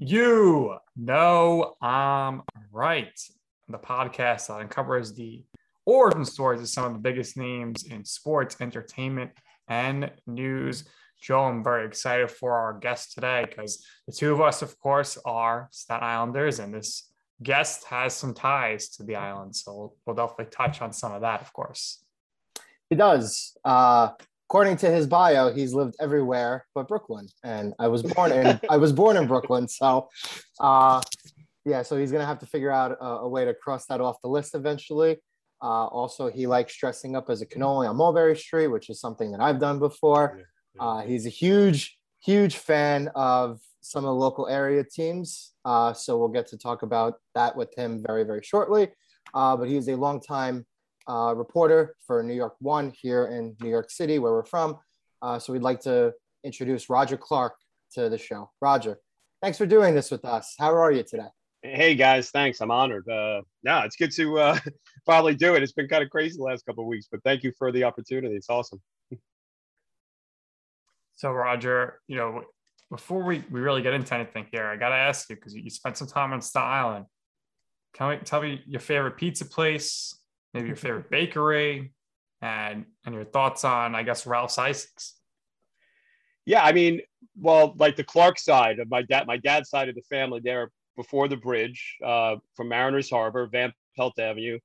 You know I'm right. The podcast that uncovers the origin stories of some of the biggest names in sports, entertainment, and news. Joe, I'm very excited for our guest today because the two of us, of course, are Staten Islanders, and this guest has some ties to the island. So we'll, we'll definitely touch on some of that, of course. He does. Uh, according to his bio, he's lived everywhere but Brooklyn, and I was born in I was born in Brooklyn. So, uh, yeah, so he's gonna have to figure out a, a way to cross that off the list eventually. Uh, also, he likes dressing up as a cannoli on Mulberry Street, which is something that I've done before. Uh, he's a huge, huge fan of some of the local area teams. Uh, so we'll get to talk about that with him very, very shortly. Uh, but he's a longtime uh, reporter for New York One here in New York City, where we're from. Uh, so we'd like to introduce Roger Clark to the show. Roger, thanks for doing this with us. How are you today? Hey guys, thanks. I'm honored. Uh, yeah, it's good to uh, finally do it. It's been kind of crazy the last couple of weeks, but thank you for the opportunity. It's awesome. So, Roger, you know, before we, we really get into anything here, I got to ask you because you spent some time on Staten Island. Can we tell me your favorite pizza place, maybe your favorite bakery, and and your thoughts on, I guess, Ralph's Ices? Yeah, I mean, well, like the Clark side of my dad, my dad's side of the family, there before the bridge uh, from Mariners Harbor, Van Pelt Avenue,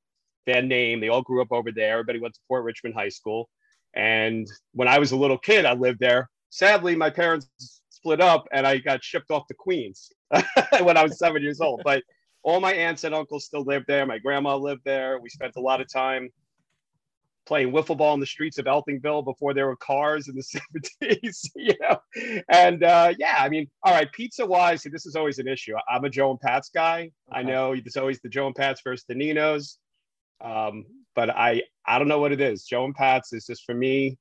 Van Name. They all grew up over there. Everybody went to Port Richmond High School. And when I was a little kid, I lived there. Sadly, my parents split up and I got shipped off to Queens when I was seven years old. But all my aunts and uncles still lived there. My grandma lived there. We spent a lot of time playing wiffle ball in the streets of Eltingville before there were cars in the 70s, you know. And uh, yeah, I mean, all right, pizza wise, this is always an issue. I'm a Joe and Pat's guy. Okay. I know it's always the Joe and Pat's versus the Ninos. Um, but I I don't know what it is. Joe and Pat's is just for me,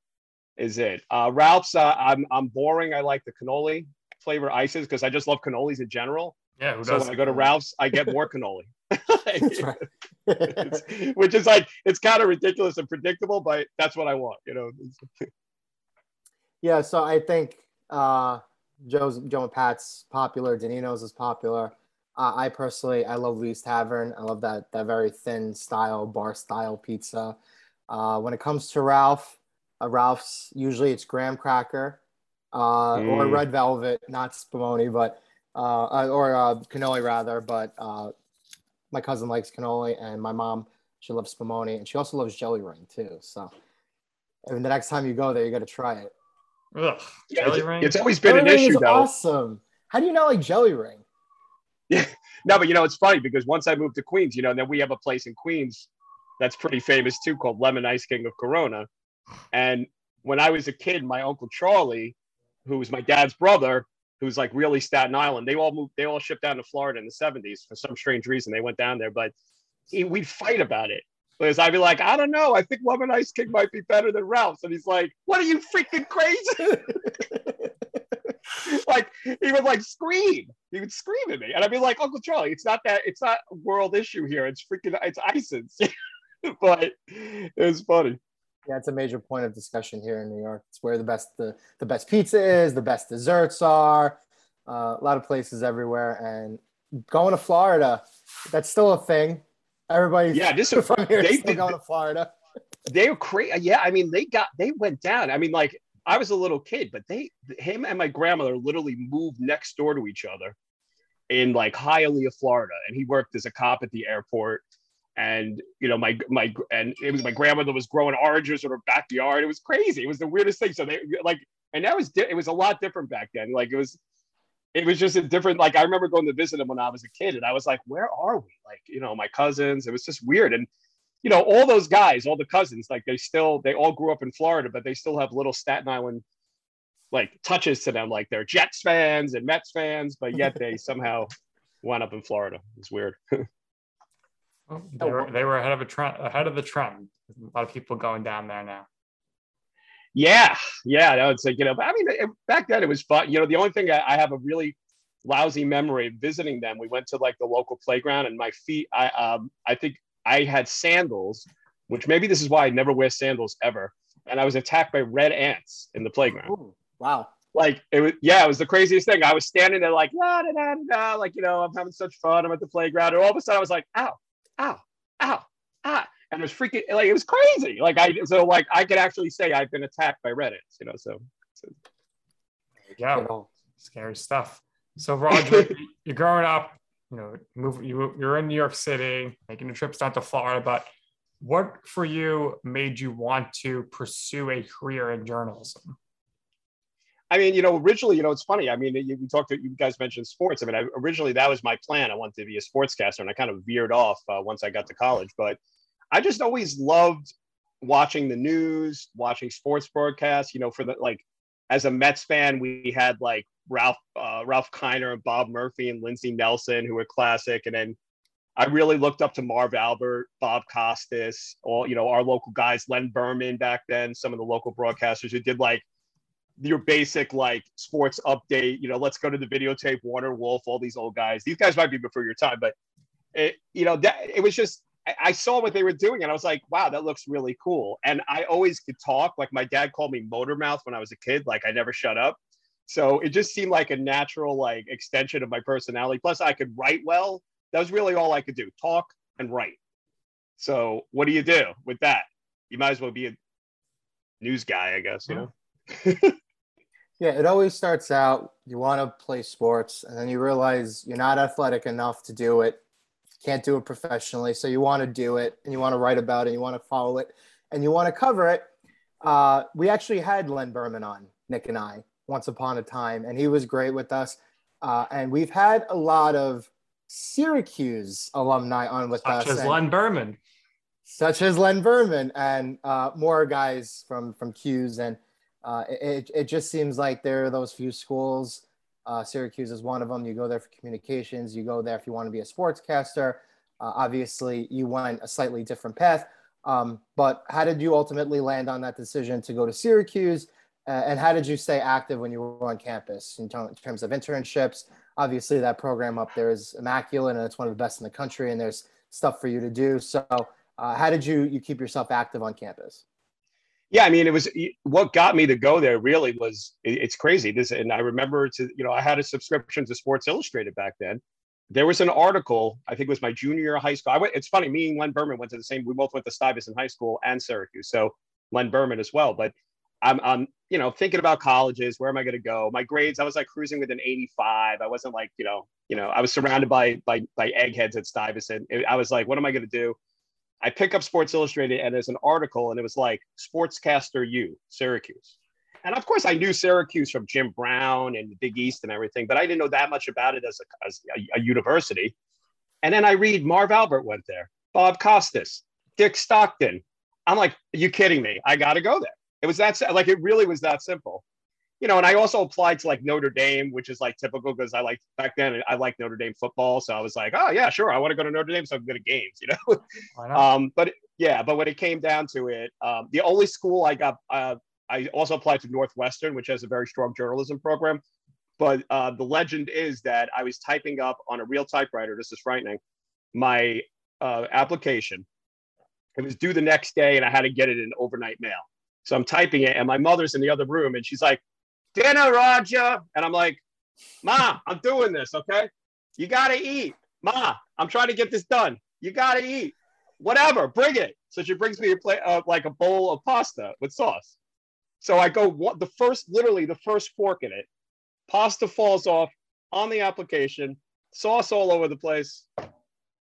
is it. Uh, Ralph's, uh, I'm I'm boring. I like the cannoli flavor ices because I just love cannolis in general. Yeah, so when I go to Ralph's, I get more cannoli. which is like it's kind of ridiculous and predictable, but that's what I want, you know. yeah, so I think uh, Joe's Joe and Pat's popular, Denino's is popular. Uh, I personally, I love Lee's Tavern. I love that that very thin style bar style pizza. Uh, when it comes to Ralph, uh, Ralph's usually it's graham cracker uh, mm. or red velvet, not spumoni, but uh, uh, or uh, cannoli rather. But uh, my cousin likes cannoli, and my mom she loves spumoni, and she also loves jelly ring too. So, I mean, the next time you go there, you got to try it. Ugh, jelly it's, ring. It's always been jelly an issue, though. Awesome. How do you not like jelly ring? Yeah, no, but you know it's funny because once I moved to Queens, you know, then we have a place in Queens that's pretty famous too called Lemon Ice King of Corona. And when I was a kid, my uncle Charlie, who was my dad's brother, who's like really Staten Island, they all moved, they all shipped down to Florida in the 70s for some strange reason. They went down there, but he, we'd fight about it. Because I'd be like, I don't know, I think Lemon Ice King might be better than Ralph's. And he's like, What are you freaking crazy? like he would like scream. He would scream at me, and I'd be like, Uncle Charlie, it's not that. It's not a world issue here. It's freaking. It's ices. but it was funny. Yeah, it's a major point of discussion here in New York. It's where the best the, the best pizza is, the best desserts are. Uh, a lot of places everywhere, and going to Florida, that's still a thing. Everybody's yeah, this from here they, still going to Florida. They were crazy. Yeah, I mean, they got they went down. I mean, like I was a little kid, but they, him and my grandmother literally moved next door to each other in like Hialeah, Florida. And he worked as a cop at the airport. And, you know, my, my, and it was my grandmother was growing oranges in her backyard. It was crazy. It was the weirdest thing. So they like, and that was, di- it was a lot different back then. Like it was, it was just a different, like, I remember going to visit them when I was a kid and I was like, where are we? Like, you know, my cousins, it was just weird. And, you know, all those guys, all the cousins, like they still, they all grew up in Florida, but they still have little Staten Island like touches to them. Like they're Jets fans and Mets fans, but yet they somehow wound up in Florida. It's weird. well, they, were, they were ahead of a trend, ahead of the trend. A lot of people going down there now. Yeah, yeah, no, it's like you know. but I mean, it, back then it was fun. You know, the only thing I, I have a really lousy memory of visiting them. We went to like the local playground, and my feet. I um, I think I had sandals, which maybe this is why I never wear sandals ever. and I was attacked by red ants in the playground. Ooh, wow. Like it was, yeah, it was the craziest thing. I was standing there like, la, da, da, da, like you know, I'm having such fun. I'm at the playground, and all of a sudden I was like, ow, ow, ow, ah, and it was freaking like it was crazy. Like I so like I could actually say I've been attacked by red ants, you know. So, so. there you go, scary stuff. So Roger, you're growing up, you know, move you you're in New York City, making the trips down to Florida, but what for you made you want to pursue a career in journalism? I mean, you know, originally, you know, it's funny. I mean, you, we talked to you guys mentioned sports. I mean, I, originally that was my plan. I wanted to be a sportscaster, and I kind of veered off uh, once I got to college. But I just always loved watching the news, watching sports broadcasts. You know, for the like, as a Mets fan, we had like Ralph uh, Ralph Kiner and Bob Murphy and Lindsey Nelson, who were classic, and then I really looked up to Marv Albert, Bob Costas, all you know, our local guys, Len Berman back then, some of the local broadcasters who did like your basic like sports update. You know, let's go to the videotape, Warner Wolf, all these old guys. These guys might be before your time, but it, you know, that it was just I saw what they were doing and I was like, wow, that looks really cool. And I always could talk. Like my dad called me motor mouth when I was a kid. Like I never shut up. So it just seemed like a natural like extension of my personality. Plus I could write well that was really all I could do talk and write. So what do you do with that? You might as well be a news guy, I guess, you know? yeah, it always starts out you want to play sports and then you realize you're not athletic enough to do it. Can't do it professionally. So you want to do it and you want to write about it, you want to follow it, and you want to cover it. Uh, we actually had Len Berman on, Nick and I, once upon a time, and he was great with us. Uh, and we've had a lot of Syracuse alumni on with such us. Such as Len Berman. Such as Len Berman and uh, more guys from from 'Cuse. And uh, it, it just seems like there are those few schools. Uh, Syracuse is one of them. You go there for communications. You go there if you want to be a sportscaster. Uh, obviously, you went a slightly different path. Um, but how did you ultimately land on that decision to go to Syracuse? Uh, and how did you stay active when you were on campus in, t- in terms of internships? obviously that program up there is immaculate and it's one of the best in the country and there's stuff for you to do so uh, how did you you keep yourself active on campus yeah i mean it was what got me to go there really was it's crazy this and i remember to you know i had a subscription to sports illustrated back then there was an article i think it was my junior year of high school i went it's funny me and len berman went to the same we both went to stuyvesant high school and syracuse so len berman as well but I'm, I'm, you know, thinking about colleges. Where am I going to go? My grades, I was like cruising with an 85. I wasn't like, you know, you know, I was surrounded by by by eggheads at Stuyvesant. I was like, what am I going to do? I pick up Sports Illustrated, and there's an article, and it was like Sportscaster U, Syracuse. And of course, I knew Syracuse from Jim Brown and the Big East and everything, but I didn't know that much about it as a, as a, a university. And then I read Marv Albert went there, Bob Costas, Dick Stockton. I'm like, are you kidding me? I got to go there. It was that like it really was that simple. You know, and I also applied to like Notre Dame, which is like typical because I like back then I liked Notre Dame football, so I was like, oh yeah, sure, I want to go to Notre Dame so I can go to games, you know. um, but yeah, but when it came down to it, um, the only school I got, uh, I also applied to Northwestern, which has a very strong journalism program. But uh, the legend is that I was typing up on a real typewriter. This is frightening. My uh, application. It was due the next day, and I had to get it in overnight mail. So I'm typing it, and my mother's in the other room, and she's like, "Dinner, Roger," and I'm like, "Ma, I'm doing this, okay? You gotta eat, Ma. I'm trying to get this done. You gotta eat. Whatever, bring it." So she brings me a plate, uh, like a bowl of pasta with sauce. So I go what the first, literally the first fork in it. Pasta falls off on the application, sauce all over the place.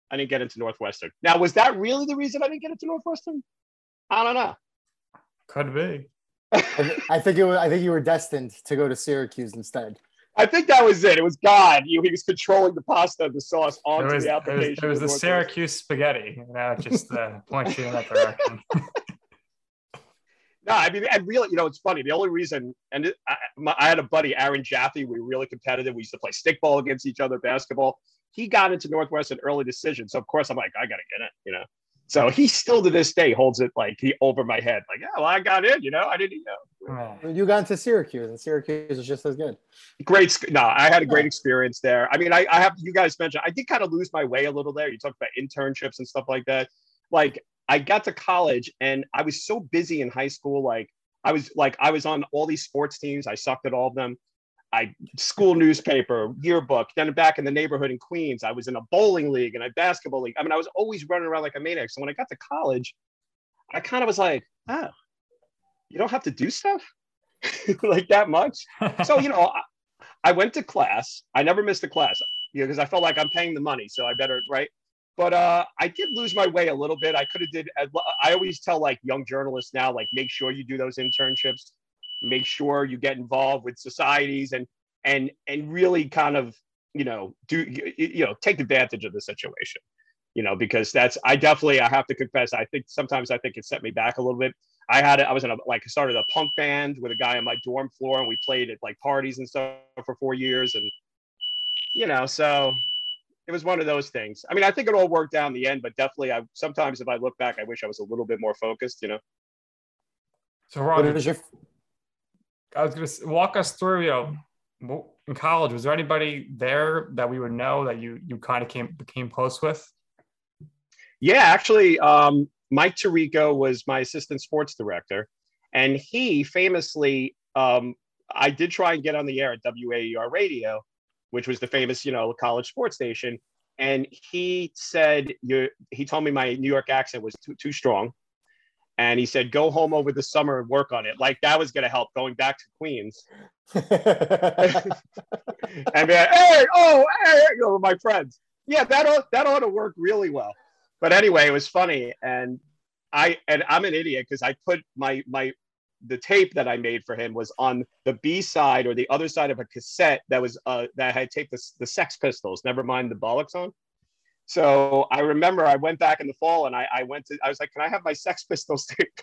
I didn't get into Northwestern. Now, was that really the reason I didn't get into Northwestern? I don't know. Could be. I think it was. I think you were destined to go to Syracuse instead. I think that was it. It was God. He, he was controlling the pasta, and the sauce onto was, the application. It was, it was the Syracuse spaghetti. You know, just uh, point you in that direction. no, I mean, I really, you know, it's funny. The only reason, and it, I, my, I, had a buddy, Aaron Jaffe. We were really competitive. We used to play stickball against each other, basketball. He got into Northwestern early decision, so of course I'm like, I got to get it, you know. So he still to this day holds it like he over my head, like, yeah, well, I got in, you know, I didn't know. You got into Syracuse, and Syracuse is just as good. Great. No, I had a great experience there. I mean, I, I have you guys mentioned I did kind of lose my way a little there. You talked about internships and stuff like that. Like I got to college and I was so busy in high school. Like I was like I was on all these sports teams. I sucked at all of them. I school newspaper, yearbook. Then back in the neighborhood in Queens, I was in a bowling league and a basketball league. I mean, I was always running around like a maniac. So when I got to college, I kind of was like, oh, you don't have to do stuff like that much. so you know, I, I went to class. I never missed a class, you know, because I felt like I'm paying the money, so I better right. But uh, I did lose my way a little bit. I could have did. I always tell like young journalists now, like make sure you do those internships, make sure you get involved with societies, and and and really kind of you know do you know take advantage of the situation you know because that's i definitely i have to confess i think sometimes i think it set me back a little bit i had i was in a like started a punk band with a guy on my dorm floor and we played at like parties and stuff for four years and you know so it was one of those things. I mean, I think it all worked out in the end, but definitely, I sometimes if I look back, I wish I was a little bit more focused. You know. So, Ron, your... I was going to walk us through. You know, in college, was there anybody there that we would know that you you kind of came became close with? Yeah, actually, um, Mike Tirico was my assistant sports director, and he famously, um, I did try and get on the air at WAER Radio, which was the famous, you know, college sports station. And he said, you he told me my New York accent was too, too strong. And he said, go home over the summer and work on it. Like that was going to help going back to Queens. and be like, hey, oh, hey, you know, my friends. Yeah, that ought, that ought to work really well. But anyway, it was funny. And I, and I'm an idiot because I put my, my, the tape that I made for him was on the B side or the other side of a cassette that was uh, that had taped the, the Sex Pistols. Never mind the Bollocks on. So I remember I went back in the fall and I, I went to I was like, can I have my Sex Pistols tape?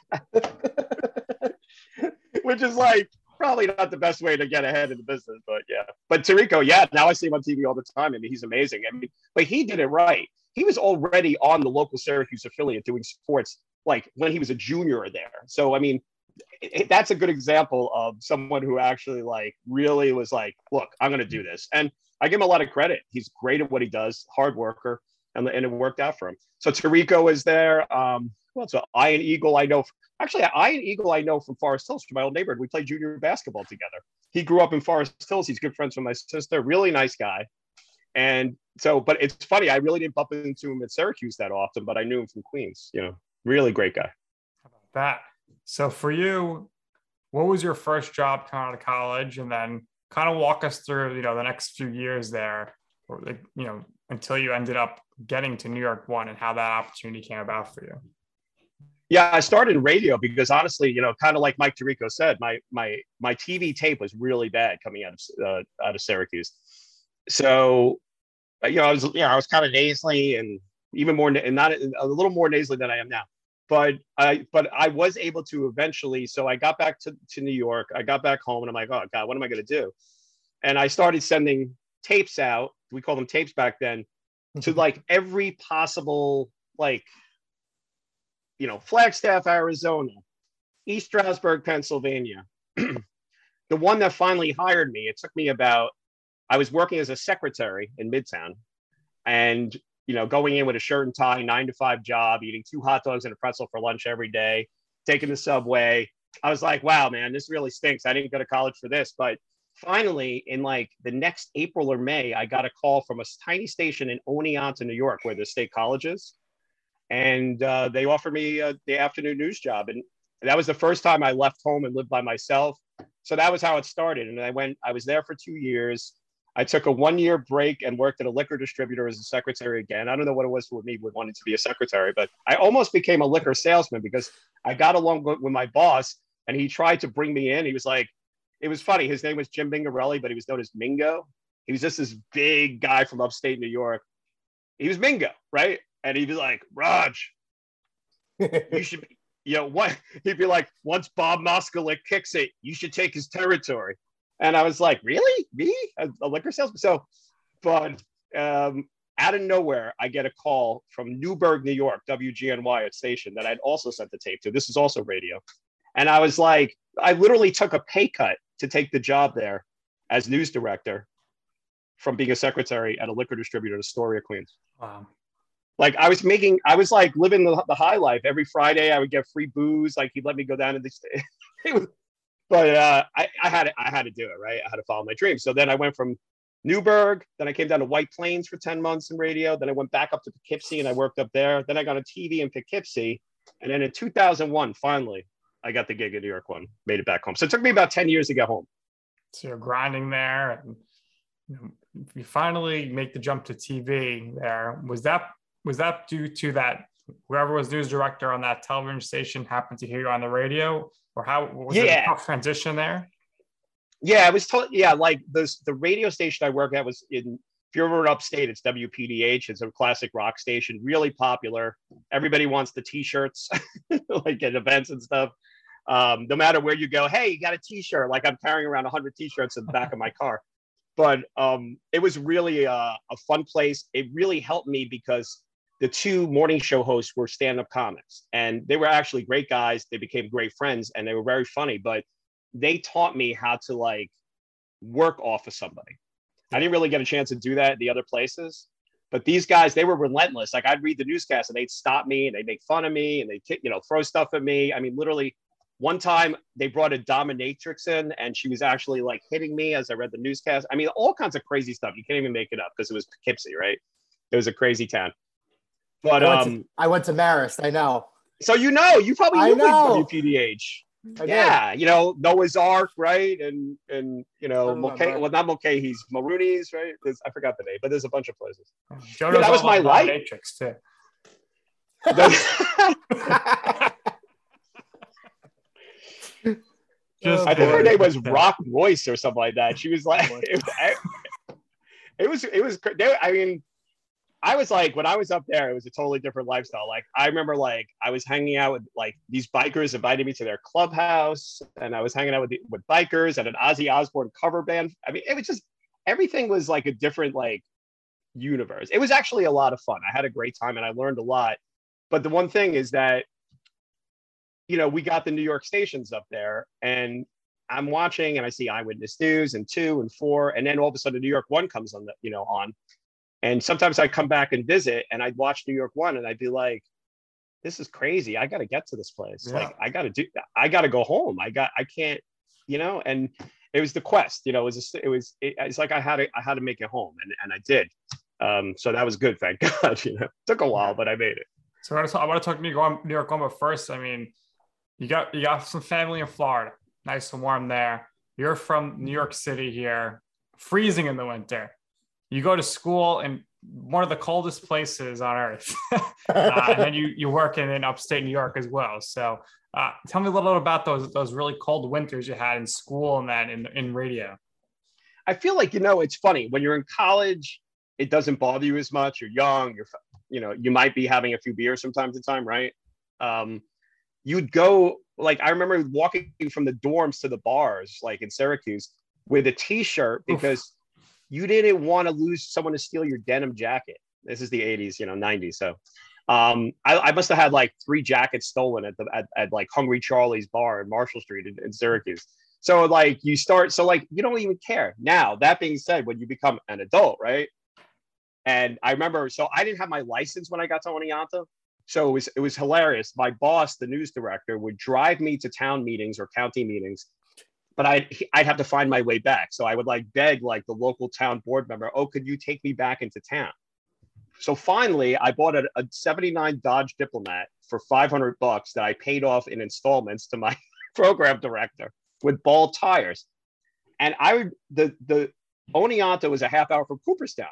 Which is like probably not the best way to get ahead in the business, but yeah. But Tirico, yeah, now I see him on TV all the time. I mean, he's amazing. I mean, but he did it right. He was already on the local Syracuse affiliate doing sports like when he was a junior there. So I mean, it, that's a good example of someone who actually like really was like, look, I'm going to do this. And I give him a lot of credit. He's great at what he does, hard worker, and, and it worked out for him. So Tirico is there. Um, well, so Ian Eagle, I know. Actually, Ian Eagle, I know from Forest Hills, from my old neighborhood. We played junior basketball together. He grew up in Forest Hills. He's good friends with my sister. Really nice guy. And so, but it's funny. I really didn't bump into him at Syracuse that often, but I knew him from Queens. You know, really great guy. How about that? So for you, what was your first job coming out of college, and then kind of walk us through, you know, the next few years there, or like, you know, until you ended up getting to New York One, and how that opportunity came about for you. Yeah, I started radio because honestly, you know, kind of like Mike Tirico said, my my my TV tape was really bad coming out of uh, out of Syracuse. So, uh, you know, I was you know I was kind of nasally and even more and not a little more nasally than I am now but I but I was able to eventually. So I got back to, to New York. I got back home and I'm like, oh God, what am I gonna do? And I started sending tapes out. We call them tapes back then, to mm-hmm. like every possible like you know, Flagstaff, Arizona, East Stroudsburg, Pennsylvania. the one that finally hired me, it took me about I was working as a secretary in Midtown. And you know, going in with a shirt and tie, nine to five job, eating two hot dogs and a pretzel for lunch every day, taking the subway. I was like, wow, man, this really stinks. I didn't go to college for this. But finally, in like the next April or May, I got a call from a tiny station in Oneonta, New York, where the state college is. And uh, they offered me uh, the afternoon news job. And that was the first time I left home and lived by myself. So that was how it started. And I went, I was there for two years. I took a one year break and worked at a liquor distributor as a secretary again. I don't know what it was with me with wanting to be a secretary, but I almost became a liquor salesman because I got along with my boss and he tried to bring me in. He was like, it was funny. His name was Jim Mingarelli, but he was known as Mingo. He was just this big guy from upstate New York. He was Mingo, right? And he'd be like, Raj, you should be, you know, what? He'd be like, once Bob Moskalik kicks it, you should take his territory. And I was like, really? Me? A, a liquor salesman? So, but um, out of nowhere, I get a call from Newburgh, New York, WGNY, a station that I'd also sent the tape to. This is also radio. And I was like, I literally took a pay cut to take the job there as news director from being a secretary at a liquor distributor in Astoria, Queens. Wow. like I was making, I was like living the, the high life. Every Friday, I would get free booze. Like he'd let me go down to the. it was, but uh, I, I had to, I had to do it right. I had to follow my dream. So then I went from Newburgh. Then I came down to White Plains for ten months in radio. Then I went back up to Poughkeepsie and I worked up there. Then I got a TV in Poughkeepsie, and then in 2001, finally, I got the gig in New York One. Made it back home. So it took me about 10 years to get home. So you're grinding there, and you, finally make the jump to TV. There was that was that due to that whoever was news director on that television station happened to hear you on the radio, or how was yeah. it a tough transition there? Yeah, I was told. Yeah, like the the radio station I work at was in. If you're ever upstate, it's WPDH. It's a classic rock station, really popular. Everybody wants the T-shirts, like at events and stuff. Um, no matter where you go, hey, you got a T-shirt? Like I'm carrying around 100 T-shirts in the back of my car. But um, it was really a, a fun place. It really helped me because the two morning show hosts were stand-up comics and they were actually great guys they became great friends and they were very funny but they taught me how to like work off of somebody i didn't really get a chance to do that at the other places but these guys they were relentless like i'd read the newscast and they'd stop me and they'd make fun of me and they'd you know throw stuff at me i mean literally one time they brought a dominatrix in and she was actually like hitting me as i read the newscast i mean all kinds of crazy stuff you can't even make it up because it was poughkeepsie right it was a crazy town but I um, to, I went to Marist. I know. So you know, you probably knew know. WPDH. I yeah, did. you know Noah's Ark, right? And and you know Mulcahy, well not Mulcahy, he's Maroonies, right? There's, I forgot the name, but there's a bunch of places. Yeah, that was my life. Matrix too. Just I think her name was Rock Royce or something like that. She was like, it, it was, it was. I mean, I was like, when I was up there, it was a totally different lifestyle. Like, I remember, like, I was hanging out with like these bikers invited me to their clubhouse, and I was hanging out with the, with bikers at an Ozzy Osbourne cover band. I mean, it was just everything was like a different like universe. It was actually a lot of fun. I had a great time, and I learned a lot. But the one thing is that, you know, we got the New York stations up there, and I'm watching, and I see Eyewitness News and two and four, and then all of a sudden, New York One comes on the, you know, on and sometimes I'd come back and visit and I'd watch New York One and I'd be like, this is crazy. I got to get to this place. Yeah. Like, I got to do, I got to go home. I got, I can't, you know, and it was the quest, you know, it was, a, it was, it, it's like I had to, I had to make it home and, and I did. Um, so that was good. Thank God, you know, it took a while, but I made it. So I want to talk, I want to talk New York, New York but first, I mean, you got, you got some family in Florida, nice and warm there. You're from New York City here, freezing in the winter you go to school in one of the coldest places on earth, uh, and then you you work in, in upstate New York as well. So, uh, tell me a little about those those really cold winters you had in school and that in in radio. I feel like you know it's funny when you're in college, it doesn't bother you as much. You're young. You're you know you might be having a few beers from time to time, right? Um, you'd go like I remember walking from the dorms to the bars, like in Syracuse, with a T-shirt because. Oof you didn't want to lose someone to steal your denim jacket. This is the 80s, you know, 90s. So um, I, I, must have had like three jackets stolen at the at, at like Hungry Charlie's bar in Marshall Street in, in, Syracuse. So like you start, so like you don't even care. Now that being said, when you become an adult, right? And I remember, so I didn't have my license when I got to Oneonta. So it was it was hilarious. My boss, the news director, would drive me to town meetings or county meetings but I'd I'd have to find my way back. So I would like beg like the local town board member, oh, could you take me back into town? So finally, I bought a, a 79 Dodge Diplomat for 500 bucks that I paid off in installments to my program director with bald tires. And I would the the Oneonta was a half hour from Cooperstown,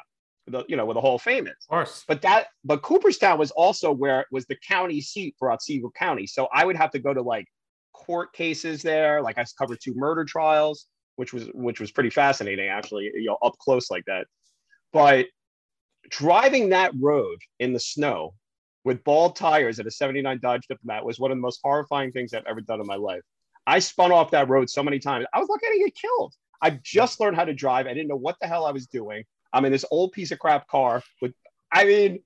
the you know where the Hall of Fame is. Of course. But that but Cooperstown was also where it was the county seat for Otsego County. So I would have to go to like court cases there. Like I covered two murder trials, which was which was pretty fascinating actually, you know, up close like that. But driving that road in the snow with bald tires at a 79 Dodge Diplomat was one of the most horrifying things I've ever done in my life. I spun off that road so many times. I was lucky to get killed. I just learned how to drive. I didn't know what the hell I was doing. I'm in this old piece of crap car with, I mean,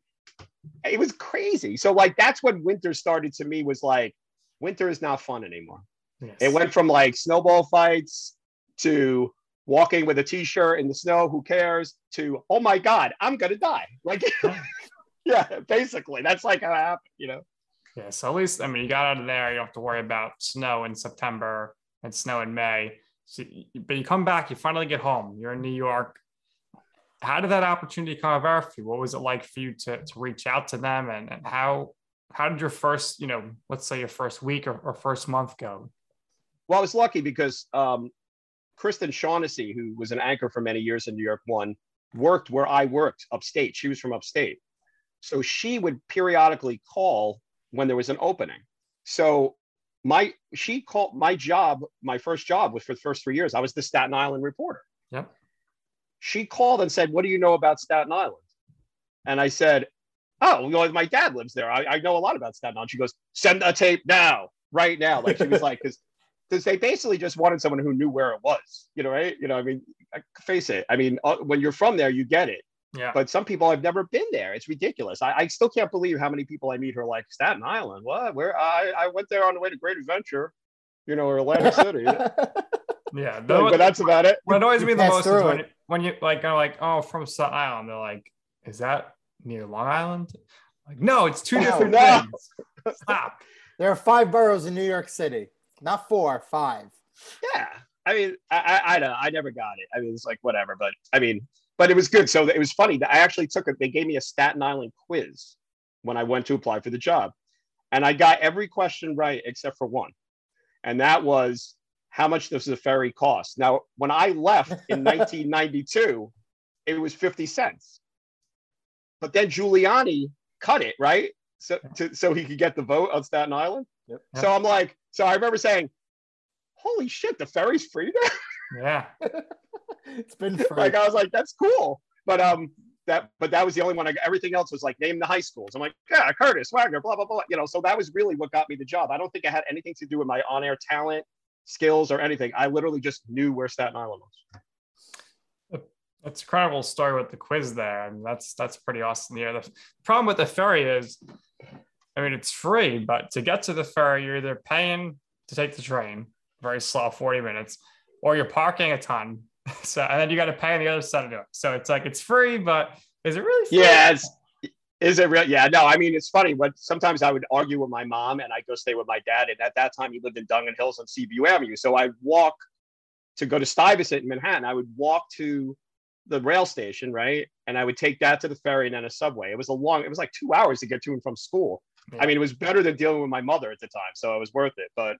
it was crazy. So like that's when winter started to me was like, winter is not fun anymore. Yes. It went from like snowball fights to walking with a t-shirt in the snow, who cares, to oh my god, I'm gonna die. Like yeah, basically, that's like how it happened. You know. Yeah, so at least I mean you got out of there. You don't have to worry about snow in September and snow in May. So, but you come back, you finally get home. You're in New York. How did that opportunity come about for you? What was it like for you to, to reach out to them, and, and how how did your first, you know, let's say your first week or, or first month go? Well, I was lucky because um, Kristen Shaughnessy, who was an anchor for many years in New York One, worked where I worked upstate. She was from upstate. So she would periodically call when there was an opening. So my she called my job, my first job was for the first three years. I was the Staten Island reporter. Yep. She called and said, What do you know about Staten Island? And I said, Oh, well, my dad lives there. I, I know a lot about Staten Island. She goes, Send a tape now, right now. Like she was like, because because they basically just wanted someone who knew where it was, you know, right? You know, I mean, face it. I mean, uh, when you're from there, you get it. Yeah. But some people have never been there. It's ridiculous. I, I still can't believe how many people I meet who are like Staten Island. What? Where? I, I went there on the way to Great Adventure, you know, or Atlantic City. yeah. but, but that's about it. What annoys me the most is when, it. When you like are like, oh, from Staten Island. They're like, is that near Long Island? Like, no, it's two different No. things. Stop. There are five boroughs in New York City, not four, five. Yeah. I mean, I, I, I don't. I never got it. I mean, it's like whatever. But I mean, but it was good. So it was funny that I actually took it. They gave me a Staten Island quiz when I went to apply for the job, and I got every question right except for one, and that was how much does the ferry cost? Now, when I left in 1992, it was 50 cents, but then Giuliani cut it right, so to, so he could get the vote on Staten Island. Yep. So I'm like, so I remember saying, "Holy shit, the ferry's free there!" Yeah. it's been free. like I was like, that's cool. But um that but that was the only one I. Everything else was like name the high schools. I'm like, yeah, Curtis, Wagner, blah, blah, blah. You know, so that was really what got me the job. I don't think it had anything to do with my on-air talent, skills, or anything. I literally just knew where Staten Island was. That's a incredible story with the quiz there. and that's that's pretty awesome. Yeah. The problem with the ferry is, I mean, it's free, but to get to the ferry, you're either paying to take the train, very slow, 40 minutes, or you're parking a ton. So and then you got to pay on the other side of it. So it's like it's free, but is it really free? Yeah, it's is it real? Yeah, no, I mean it's funny, but sometimes I would argue with my mom and I go stay with my dad. And at that time he lived in Dungan Hills on Seaview Avenue. So I walk to go to Stuyvesant in Manhattan. I would walk to the rail station, right? And I would take that to the ferry and then a subway. It was a long, it was like two hours to get to and from school. Yeah. I mean, it was better than dealing with my mother at the time, so it was worth it. But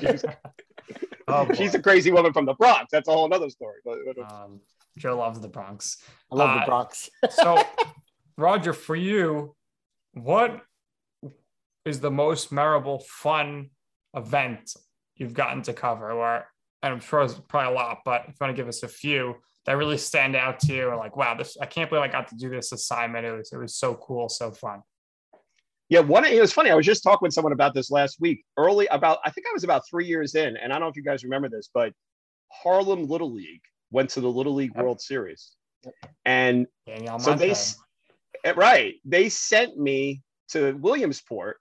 she's, Oh, she's a crazy woman from the Bronx. That's a whole other story. But, but- Um, Joe loves the Bronx. I love Uh, the Bronx. So, Roger, for you, what is the most memorable, fun event you've gotten to cover? Or, and I'm sure there's probably a lot, but if you want to give us a few that really stand out to you, or like, wow, this I can't believe I got to do this assignment. It was it was so cool, so fun. Yeah, one. It was funny. I was just talking with someone about this last week. Early, about I think I was about three years in, and I don't know if you guys remember this, but Harlem Little League went to the Little League Yep. World Series, and Danielle so they, Monte. eh, right, they sent me to Williamsport,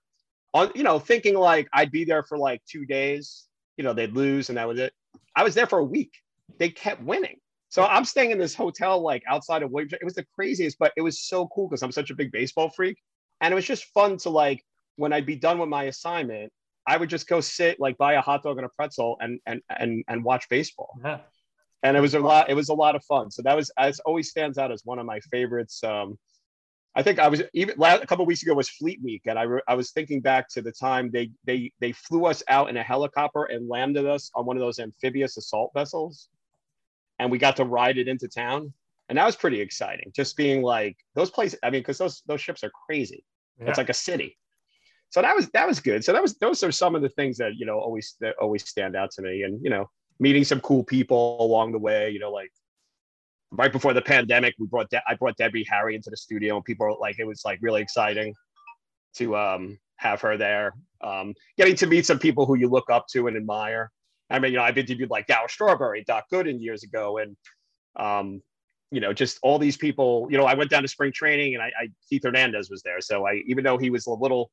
on you know thinking like I'd be there for like two days. You know, they'd lose, and that was it. I was there for a week. They kept winning. So I'm staying in this hotel like outside of Williamsport. It was the craziest, but it was so cool because I'm such a big baseball freak and it was just fun to like when I'd be done with my assignment, I would just go sit like buy a hot dog and a pretzel and and and and watch baseball. Yeah. And it was a lot. It was a lot of fun. So that was as always stands out as one of my favorites. Um, I think I was even last, a couple weeks ago was Fleet Week, and I re, I was thinking back to the time they they they flew us out in a helicopter and landed us on one of those amphibious assault vessels, and we got to ride it into town, and that was pretty exciting. Just being like those places. I mean, because those those ships are crazy. Yeah. It's like a city. So that was that was good. So that was those are some of the things that you know always that always stand out to me, and you know meeting some cool people along the way. You know, like right before the pandemic, we brought De- I brought Debbie Harry into the studio, and people were like it was like really exciting to um, have her there. Um, getting to meet some people who you look up to and admire. I mean, you know, I've interviewed like Darryl Strawberry, Doc Gooden years ago, and um, you know, just all these people. You know, I went down to spring training, and I, I Keith Hernandez was there. So I, even though he was a little,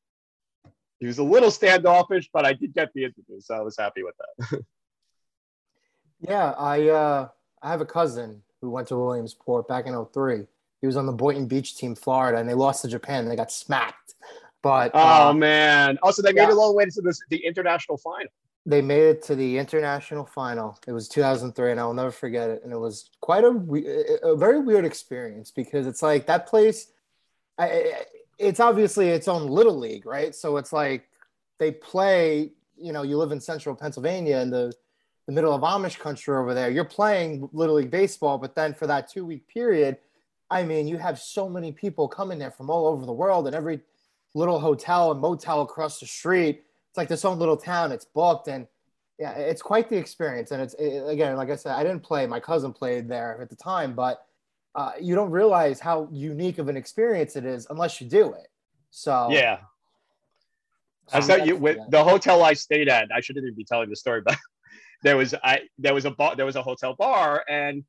he was a little standoffish, but I did get the interview, so I was happy with that. Yeah, I uh, I have a cousin who went to Williamsport back in 03. He was on the Boynton Beach team, Florida, and they lost to Japan. They got smacked. But Oh uh, man! Also, so they made it all the way to this, the international final. they made it to the international final. It was 2003, and I will never forget it. And it was quite a a very weird experience because it's like that place. I- I, it's obviously its own little league, right? So it's like they play. You know, you live in central Pennsylvania and the the middle of Amish country over there. You're playing little league baseball, but then for that two week period, I mean, you have so many people coming there from all over the world, and every little hotel and motel across the street it's like this own little town. It's booked, and yeah, it's quite the experience. And it's it, again, like I said, I didn't play. My cousin played there at the time, but uh, you don't realize how unique of an experience it is unless you do it. So Yeah, I so saw that's- you with yeah. the hotel I stayed at. I shouldn't even be telling the story, but there was I there was a bar there was a hotel bar and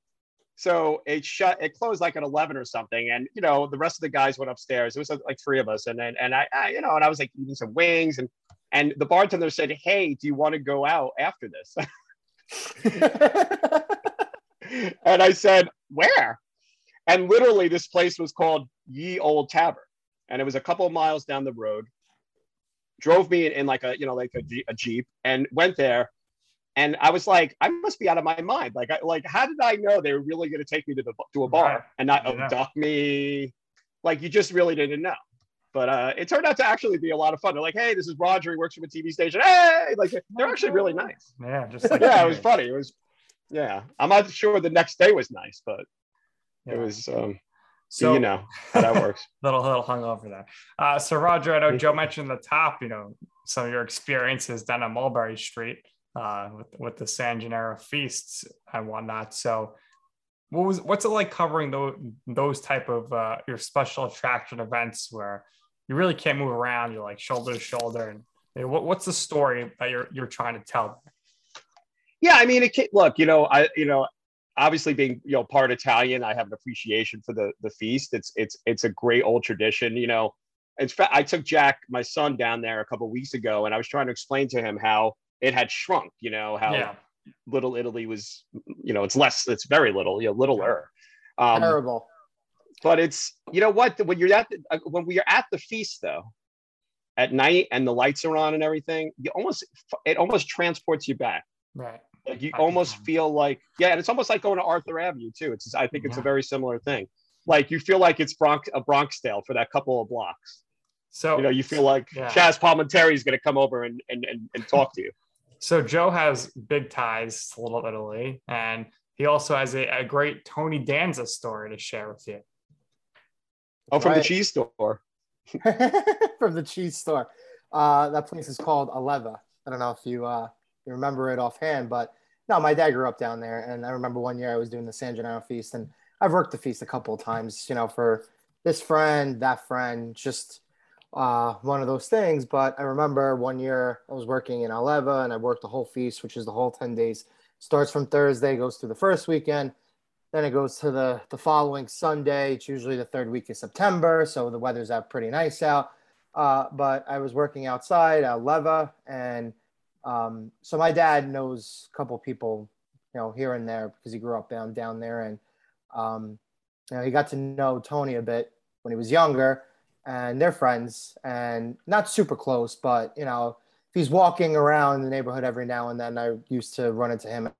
so it shut it closed like at 11 or something and you know the rest of the guys went upstairs. It was uh, like three of us and then and I, I you know and i was like eating some wings and and the bartender said hey do you want to go out after this? And i said where? And literally this place was called ye old tavern and it was a couple of miles down the road. Drove me in, in like a you know like a, a jeep and went there and i was like i must be out of my mind like I, like how did i know they were really going to take me to the to a bar Right. and not Yeah. abduct me like you just really didn't know but uh, it turned out to actually be a lot of fun. They're like, "Hey, this is Roger. He works from a TV station. Hey!" Like they're actually really nice. Yeah, just like yeah, it was funny. It was, yeah. I'm not sure the next day was nice, but Yeah. it was. Um, So you know how that works. little little hungover there. Uh, so Roger, I know Joe mentioned the top, you know, some of your experiences down on Mulberry Street uh, with with the San Gennaro feasts and whatnot. So, what was what's it like covering those those type of uh, your special attraction events where you really can't move around? You're like shoulder to shoulder, and you know, what, what's the story that you're you're trying to tell? yeah, I mean, it can, look, you know, I, you know, obviously being, you know, part Italian, I have an appreciation for the the feast. It's it's it's a great old tradition. You know, in fact, I took Jack, my son, down there a couple weeks ago, and I was trying to explain to him how it had shrunk. You know, how Yeah, little Italy was. You know, it's less. It's very little. You know, littler. Um, terrible. but it's you know what when you're at the, uh, when we are at the feast though at night and the lights are on and everything you almost it almost transports you back right. like you Back in almost time. feel like yeah and it's almost like going to arthur avenue too it's i think it's a very similar thing like you feel like it's bronx a bronx tale for that couple of blocks So you know you feel like Yeah. chazz palminteri is going to come over and, and and and talk to you So Joe has big ties to Little Italy, and he also has a, a great Tony Danza story to share with you. oh from the cheese store from the cheese store. Uh, that place is called Alleva. I don't know if you uh, you remember it offhand, but no, my dad grew up down there, and I remember one year I was doing the San Gennaro feast, and I've worked the feast a couple of times, you know, for this friend, that friend, just uh, one of those things. But I remember one year I was working in Alleva, and I worked the whole feast, which is the whole ten days. Starts from Thursday, goes through the first weekend, then it goes to the the following Sunday. It's usually the third week of September, so the weather's out pretty nice out. Uh, but I was working outside at Leva, and um, so my dad knows a couple people, you know, here and there because he grew up down down there, and um, you know, he got to know Tony a bit when he was younger, and they're friends, and not super close, but you know, if he's walking around the neighborhood every now and then, I used to run into him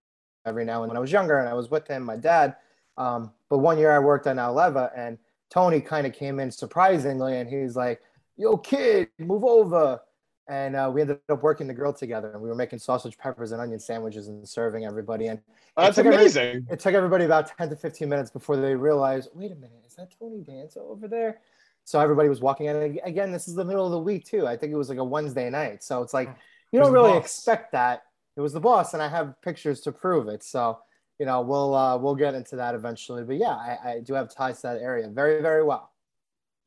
every now and then when I was younger, and I was with him, my dad. Um, but one year I worked on Alleva, and Tony kind of came in surprisingly, and he's like, "Yo, kid, move over." And uh, we ended up working the grill together, and we were making sausage, peppers, and onion sandwiches and serving everybody. And that's every- amazing it took everybody about 10 to 15 minutes before they realized, wait a minute, is that Tony Danza over there? So everybody was walking in. And again, this is the middle of the week, too. I think it was like a Wednesday night. So it's like, you don't really boss. expect that. It was the boss, and I have pictures to prove it. So, you know, we'll uh, we'll get into that eventually. But yeah, I, I do have ties to that area very, very well.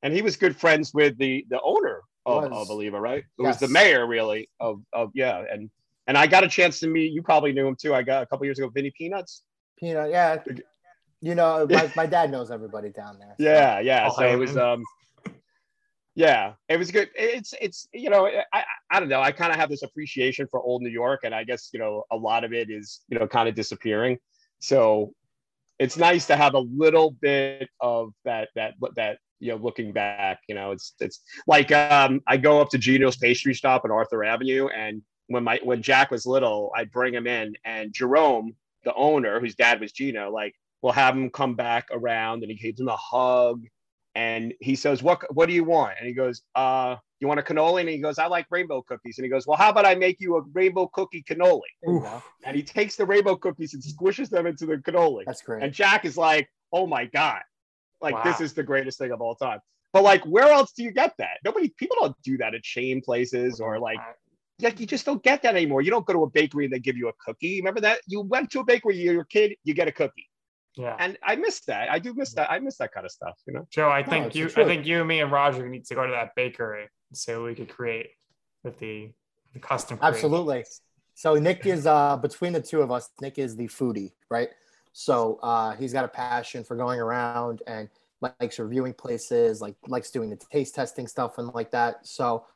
and he was good friends with the the owner of, Was. of Oliva, right? It was the mayor, really, of of yeah, and and I got a chance to meet. You probably knew him too. I got a couple years ago, Vinny Peanuts. Peanut, yeah. You know, my, my dad knows everybody down there. so- Yeah, yeah. Oh, so it was um, yeah, it was good. It's it's you know I I- don't know. I kind of have this appreciation for old New York, and I guess you know a lot of it is you know kind of disappearing. So it's nice to have a little bit of that that that you know looking back you know it's it's like um i go up to gino's pastry shop on arthur avenue and when my when jack was little i'd bring him in and jerome the owner whose dad was gino like will have him come back around and he gives him a hug and he says what what do you want and he goes uh you want a cannoli and he goes i like rainbow cookies and he goes well how about i make you a rainbow cookie cannoli There and he takes the rainbow cookies and squishes them into the cannoli That's great. and Jack is like, "Oh my god, like this is the greatest thing of all time." But like, where else do you get that? Nobody, people don't do that at chain places or like, like you just don't get that anymore. You don't go to a bakery and they give you a cookie. Remember that? You went to a bakery, you're a kid, you get a cookie, Yeah. and I miss that. I do miss that. I miss that kind of stuff. You know? Joe, I No, think it's you I think you, and me, and Roger need to go to that bakery so we could create with the, the custom. creations. Absolutely. So Nick is uh between the two of us, Nick is the foodie, right? So uh he's got a passion for going around and likes reviewing places, like likes doing the taste testing stuff and like that. So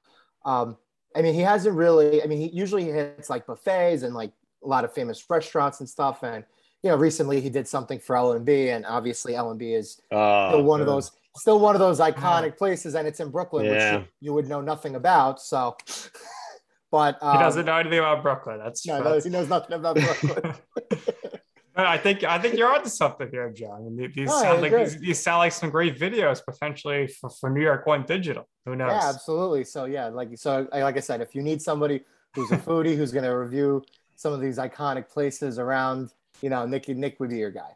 um I mean he hasn't really I mean he usually hits like buffets and like a lot of famous restaurants and stuff and you know recently he did something for L&B obviously L&B is Uh, still one of those still one of those iconic places and it's in Brooklyn Yeah. which you, you would know nothing about so but um, He doesn't know anything about Brooklyn. That's no, true. he knows nothing about Brooklyn. No, I think I think you're onto something here, John. And these No, sound like agree. these, these sound like some great videos potentially for, for New York One Digital. Who knows? yeah, absolutely. So yeah, like so, like I said, if you need somebody who's a foodie who's going to review some of these iconic places around, you know, Nick Nick would be your guy.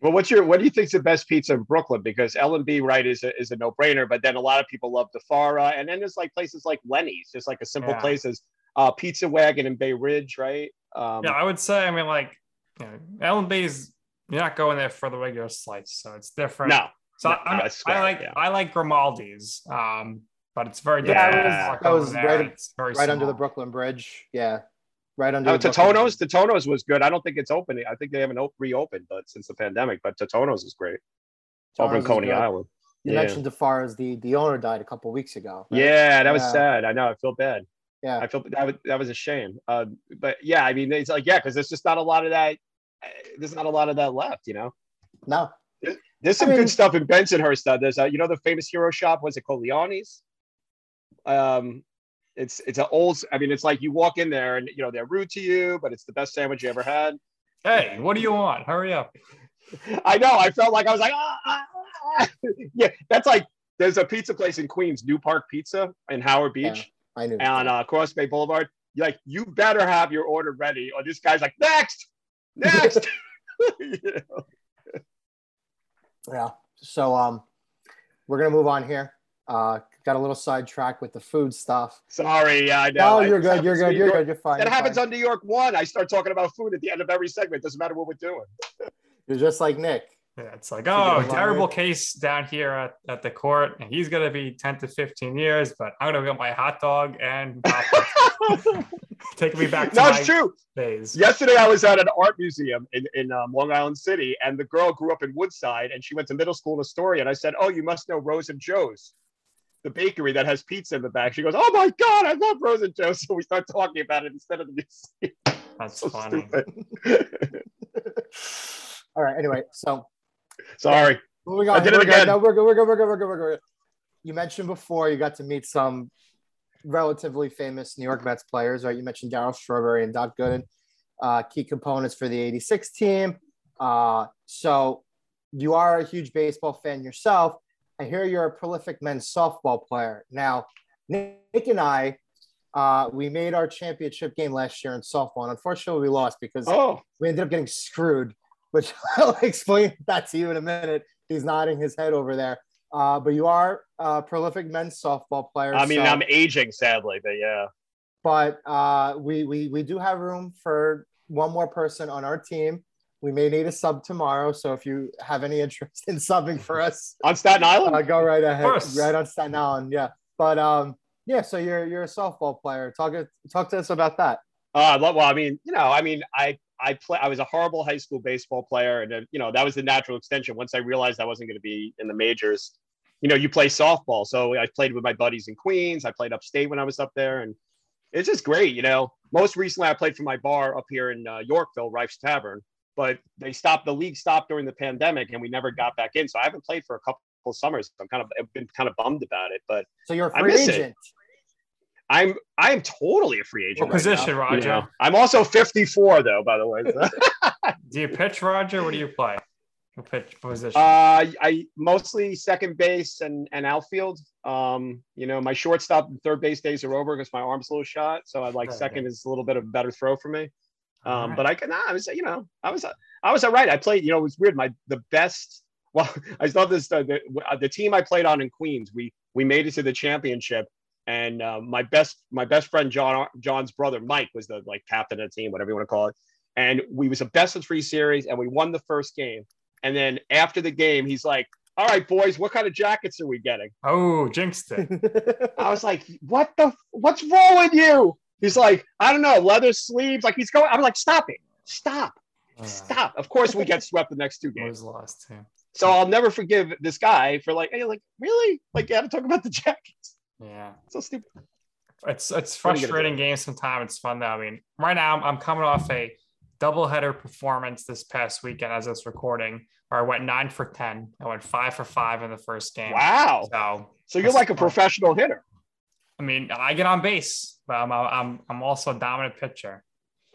Well, what's your what do you think's the best pizza in Brooklyn? Because L and B right is a, is a no brainer, but then a lot of people love Di Fara, and then there's like places like Lenny's, just like a simple Yeah. places. Uh, Pizza Wagon in Bay Ridge, right? Um, Yeah, I would say. I mean, like, you know, L and B's. You're not going there for the regular slice, so it's different. no, so no, I, no, I, like yeah. I like Grimaldi's, um, but it's very Yeah, different. that was- walk that was there, right- it's Right under the. Brooklyn Bridge. Yeah, right under. No, Brooklyn Totonno's. Totonno's was good. I don't think it's open. I think they haven't op- reopened, but since the pandemic. But Totonno's is great. Over in Coney. Island. You yeah. mentioned Di Fara the the owner died a couple weeks ago. right? Yeah, that was Yeah. sad. I know. I feel bad. yeah. I feel that was, that was a shame. Uh, but yeah, I mean, it's like yeah, because there's just not a lot of that. There's not a lot of that left, you know. No, There's some I mean- good stuff in Bensonhurst. Uh, there's uh, you know the famous hero shop. Was it called Lioni's? Um, it's it's an old. I mean, it's like you walk in there and you know they're rude to you, but it's the best sandwich you ever had. Hey, what do you want? Hurry up! I know. I felt like I was like, ah, ah, ah. yeah. That's like there's a pizza place in Queens, New Park Pizza in Howard Yeah. Beach I knew. on uh, Cross Bay Boulevard. You're like, you better have your order ready, or this guy's like, next, next. You know? Yeah. So um, we're gonna move on here. Uh, got a little sidetracked with the food stuff. Sorry, yeah, I know. No, you're good. You're good. You're good. You're fine. That you're happens fine. on New York One. I start talking about food at the end of every segment. Doesn't matter what we're doing. You're just like Nick. Yeah, it's like, oh, terrible case down here at, at the court, and he's gonna be 10 to 15 years, but I'm gonna get my hot dog and take me back to no, my it's true. days. Yesterday, I was at an art museum in, in um, Long Island City, and the girl grew up in Woodside, and she went to middle school in Astoria. And I said, "Oh, you must know Rose and Joe's, the bakery that has pizza in the back." She goes, "Oh my God, I love Rose and Joe's." So we start talking about it instead of the museum. That's So funny. stupid. All right. Anyway, so Sorry. moving on. I did it we're good. again. No, we're good. We're good. We're good. We're good. We're good. You mentioned before you got to meet some relatively famous New York Mets players, right? You mentioned Darryl Strawberry and Doc Gooden, uh, key components for the '86 team. Uh, so you are a huge baseball fan yourself. I hear you're a prolific men's softball player. Now, Nick and I, uh, we made our championship game last year in softball, and unfortunately, we lost because Oh, we ended up getting screwed, which I'll explain that to you in a minute. He's nodding his head over there. Uh, but you are a prolific men's softball player. I mean, so- I'm aging sadly, but yeah. but uh, we, we we do have room for one more person on our team. We may need a sub tomorrow, so if you have any interest in subbing for us, On Staten Island. uh, go right ahead. course. Right on Staten Island, yeah. But um, yeah. So you're you're a softball player. Talk talk to us about that. Uh, I well, I mean, you know, I mean, I I play. I was a horrible high school baseball player, and then you know that was the natural extension. Once I realized I wasn't going to be in the majors, you know, you play softball. So I played with my buddies in Queens. I played upstate when I was up there, and it's just great. You know, most recently I played for my bar up here in uh, Yorkville, Reif's Tavern, but they stopped the league stopped during the pandemic and we never got back in. So I haven't played for a couple summers. I'm kind of I've been kind of bummed about it, but So you're a I free miss it. agent. I'm I am totally a free agent. What right now, position, you Roger? know. I'm also 54 though, by the way. Do you pitch, Roger? What do you play? What pitch position? Uh, I mostly second base and, and outfield. Um, you know, my shortstop and third base days are over because my arm's a little shot. So I like Okay. second is a little bit of a better throw for me. Um, Alright. but I can, nah, I was, you know, I was, I was all right. I played, you know, it was weird. My, the best, well, I love this, uh, the, uh, the team I played on in Queens, we, we made it to the championship and uh, my best, my best friend, John, John's brother, Mike was the like captain of the team, whatever you want to call it. And we was a best of three series and we won the first game. And then after the game, he's like, all right, boys, what kind of jackets are we getting? oh, jinxed it. I was like, what the, what's wrong with you? He's like, I don't know, leather sleeves. Like he's going, I'm like, stop it, stop, Uh, stop. Of course, we get swept the next two games. lost too. So I'll never forgive this guy for like, hey, like, really? Like, you have to talk about the jackets. Yeah. So stupid. It's it's What are you gonna frustrating game sometimes. It's fun though. I mean, right now I'm, I'm coming off a doubleheader performance this past weekend as it's recording, where I went nine for ten. I went five for five in the first game. Wow. So So you're like a fun. professional hitter. I mean, I get on base, but I'm I'm I'm also a dominant pitcher.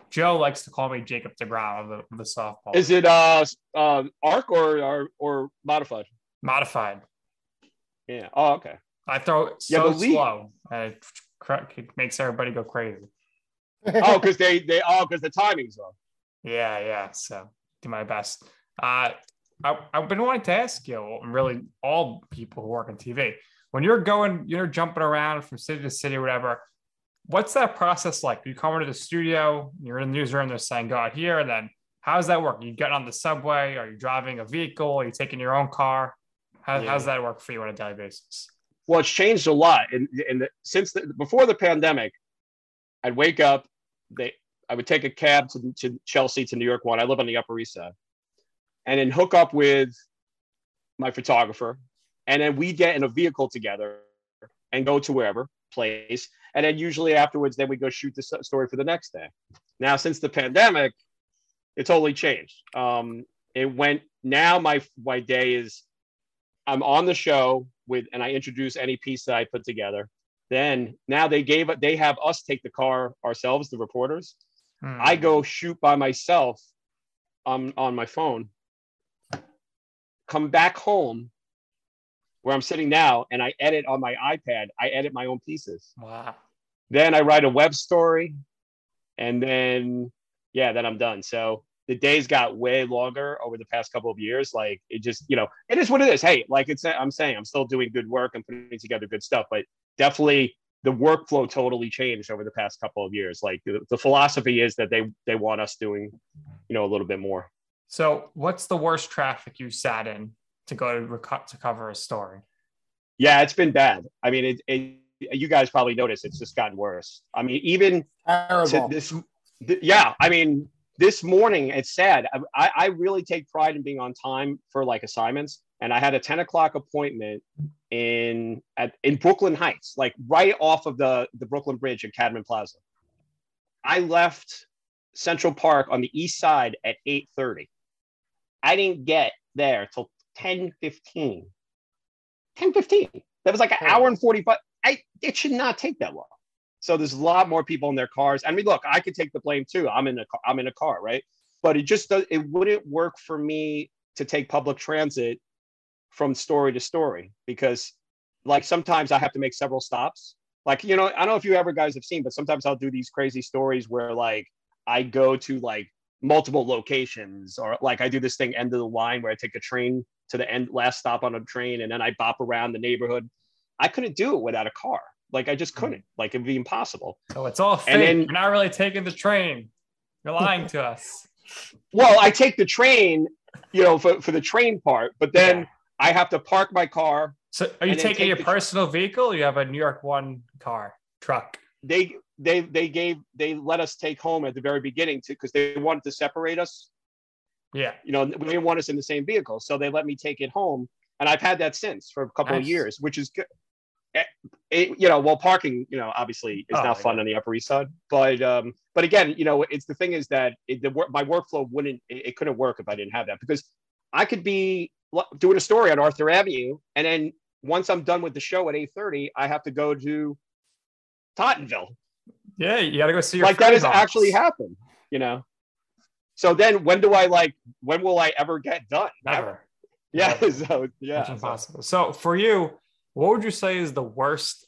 Joe likes to call me Jacob DeGrom of the, of the softball. Is it uh, uh arc or, or or modified? modified? Yeah. Oh, okay. I throw it Yeah, so but slow, and it, cr- it makes everybody go crazy. Oh, because they they oh because the timing's off. Yeah, yeah. So do my best. Uh, I, I've been wanting to ask you, and really all people who work on TV, when you're going, you're jumping around from city to city, or whatever. What's that process like? You come into the studio, you're in the newsroom, they're saying go out here, and then how does that work? You get on the subway? Are you driving a vehicle? Are you taking your own car? How, Yeah. How's that work for you on a daily basis? well, it's changed a lot. And, in the, since the, before the pandemic, I'd wake up. They, I would take a cab to, to Chelsea to New York One. I live on the Upper East Side, and then hook up with my photographer, and then we get in a vehicle together and go to wherever place, and then usually afterwards, then we go shoot the story for the next day. Now, since the pandemic, it totally changed. Um, it went now. My my day is I'm on the show with, and I introduce any piece that I put together. Then now they gave up, they have us take the car ourselves, the reporters. Hmm. I go shoot by myself on on my phone. Come back home where I'm sitting now, and I edit on my iPad. I edit my own pieces. Wow. Then I write a web story, and then yeah, then I'm done. So the days got way longer over the past couple of years. Like it just, you know, it is what it is. Hey, like it's I'm saying, I'm still doing good work and putting together good stuff, but definitely the workflow totally changed over the past couple of years. Like the, the philosophy is that they they want us doing, you know, a little bit more. So, what's the worst traffic you sat in to go to, to cover a story? Yeah, it's been bad. I mean, it, it you guys probably noticed it's just gotten worse. I mean, even Terrible. this th- yeah i mean this morning it's sad I, I I really take pride in being on time for like assignments and i had a 10 o'clock appointment in at in brooklyn heights like right off of the the brooklyn bridge at cadman plaza i left central park on the east side at 8.30 i didn't get there till 10.15 10.15 that was like an hour and 45 i it should not take that long so there's a lot more people in their cars. I mean, look, I could take the blame too. I'm in a ca- I'm in a car, right? But it just does, it wouldn't work for me to take public transit from story to story because like sometimes I have to make several stops. Like, you know, I don't know if you ever guys have seen, but sometimes I'll do these crazy stories where like I go to like multiple locations or like I do this thing end of the line where I take a train to the end last stop on a train and then I bop around the neighborhood. I couldn't do it without a car. Like I just mm. couldn't. Like it'd be impossible. So it's all fake. And then- You're not really taking the train. You're lying to us. Well, I take the train, you know, for, for the train part, but then Yeah. I have to park my car. So are you taking your personal vehicle? Or you have a New York One car truck. They they they gave they let us take home at the very beginning to because they wanted to separate us. Yeah. You know, they didn't want us in the same vehicle, so they let me take it home, and I've had that since for a couple of years, which is good. it, it, you know, well, parking, you know, obviously is Oh, not fun yeah. on the Upper East Side, but um, but again, you know, it's the thing is that it, the work, my workflow wouldn't, it, couldn't work if I didn't have that because I could be doing a story on Arthur Avenue, and then once I'm done with the show at eight thirty, I have to go to Tottenville. Yeah, you got to go see your Like that has actually happened, you know. So then, when do I like? When will I ever get done? Never. Yeah. Never. So yeah. It's impossible. So for you, what would you say is the worst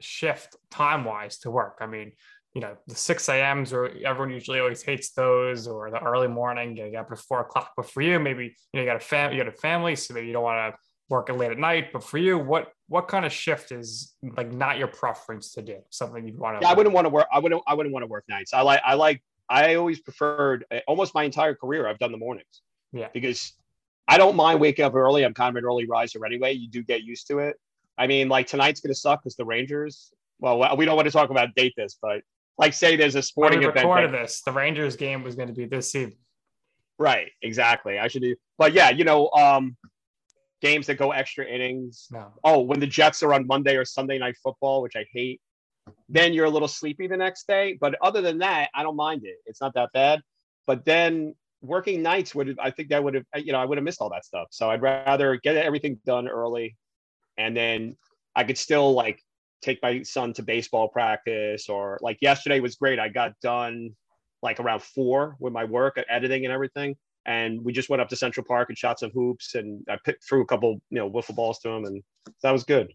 shift time wise to work? I mean, you know, the 6 a.m.s or everyone usually always hates those or the early morning, you get up at four o'clock. But for you, maybe you know you got a fam you got a family, so maybe you don't want to work late at night. But for you, what what kind of shift is like not your preference to do? Something you'd want to Yeah, I wouldn't want to work. I wouldn't. I wouldn't want to work nights. I like. I like. I always preferred uh, almost my entire career. I've done the mornings. Yeah. Because I don't mind waking up early. I'm kind of an early riser anyway. You do get used to it. I mean, like tonight's gonna suck because the Rangers. Well, we don't want to talk about date this, but like say there's a When sporting we event. recorded that- this, the Rangers game was going to be this evening. right. Exactly. I should do. But yeah, you know, um, games that go extra innings. No. oh, when the Jets are on Monday or Sunday night football, which I hate, then you're a little sleepy the next day. But other than that, I don't mind it. It's not that bad. But then working nights would I think that would have, you know, I would have missed all that stuff. So I'd rather get everything done early and then I could still like take my son to baseball practice or like yesterday was great. I got done like around four with my work at editing and everything. And we just went up to Central Park and shot some hoops and I threw a couple, you know, wiffle balls to him and that was good.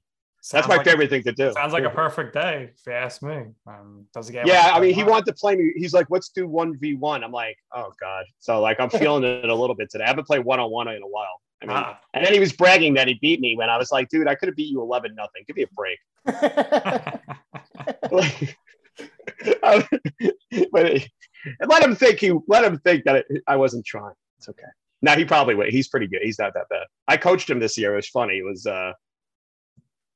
That's my like- favorite thing to do. Sounds like a perfect day, if you ask me. Um, doesn't get Yeah, I mean, he wanted to play me. He's like, "Let's do one v one." I'm like, "Oh God!" So like, I'm feeling it a little bit today. I haven't played one on one in a while. I mean, Ah. and then he was bragging that he beat me when I was like, "Dude, I could have beat you 11 nothing. Give me a break." Like, I- but let him think he let him think that it, I wasn't trying. It's okay. Now he probably would. He's pretty good. He's not that bad. I coached him this year. It was funny. It was uh,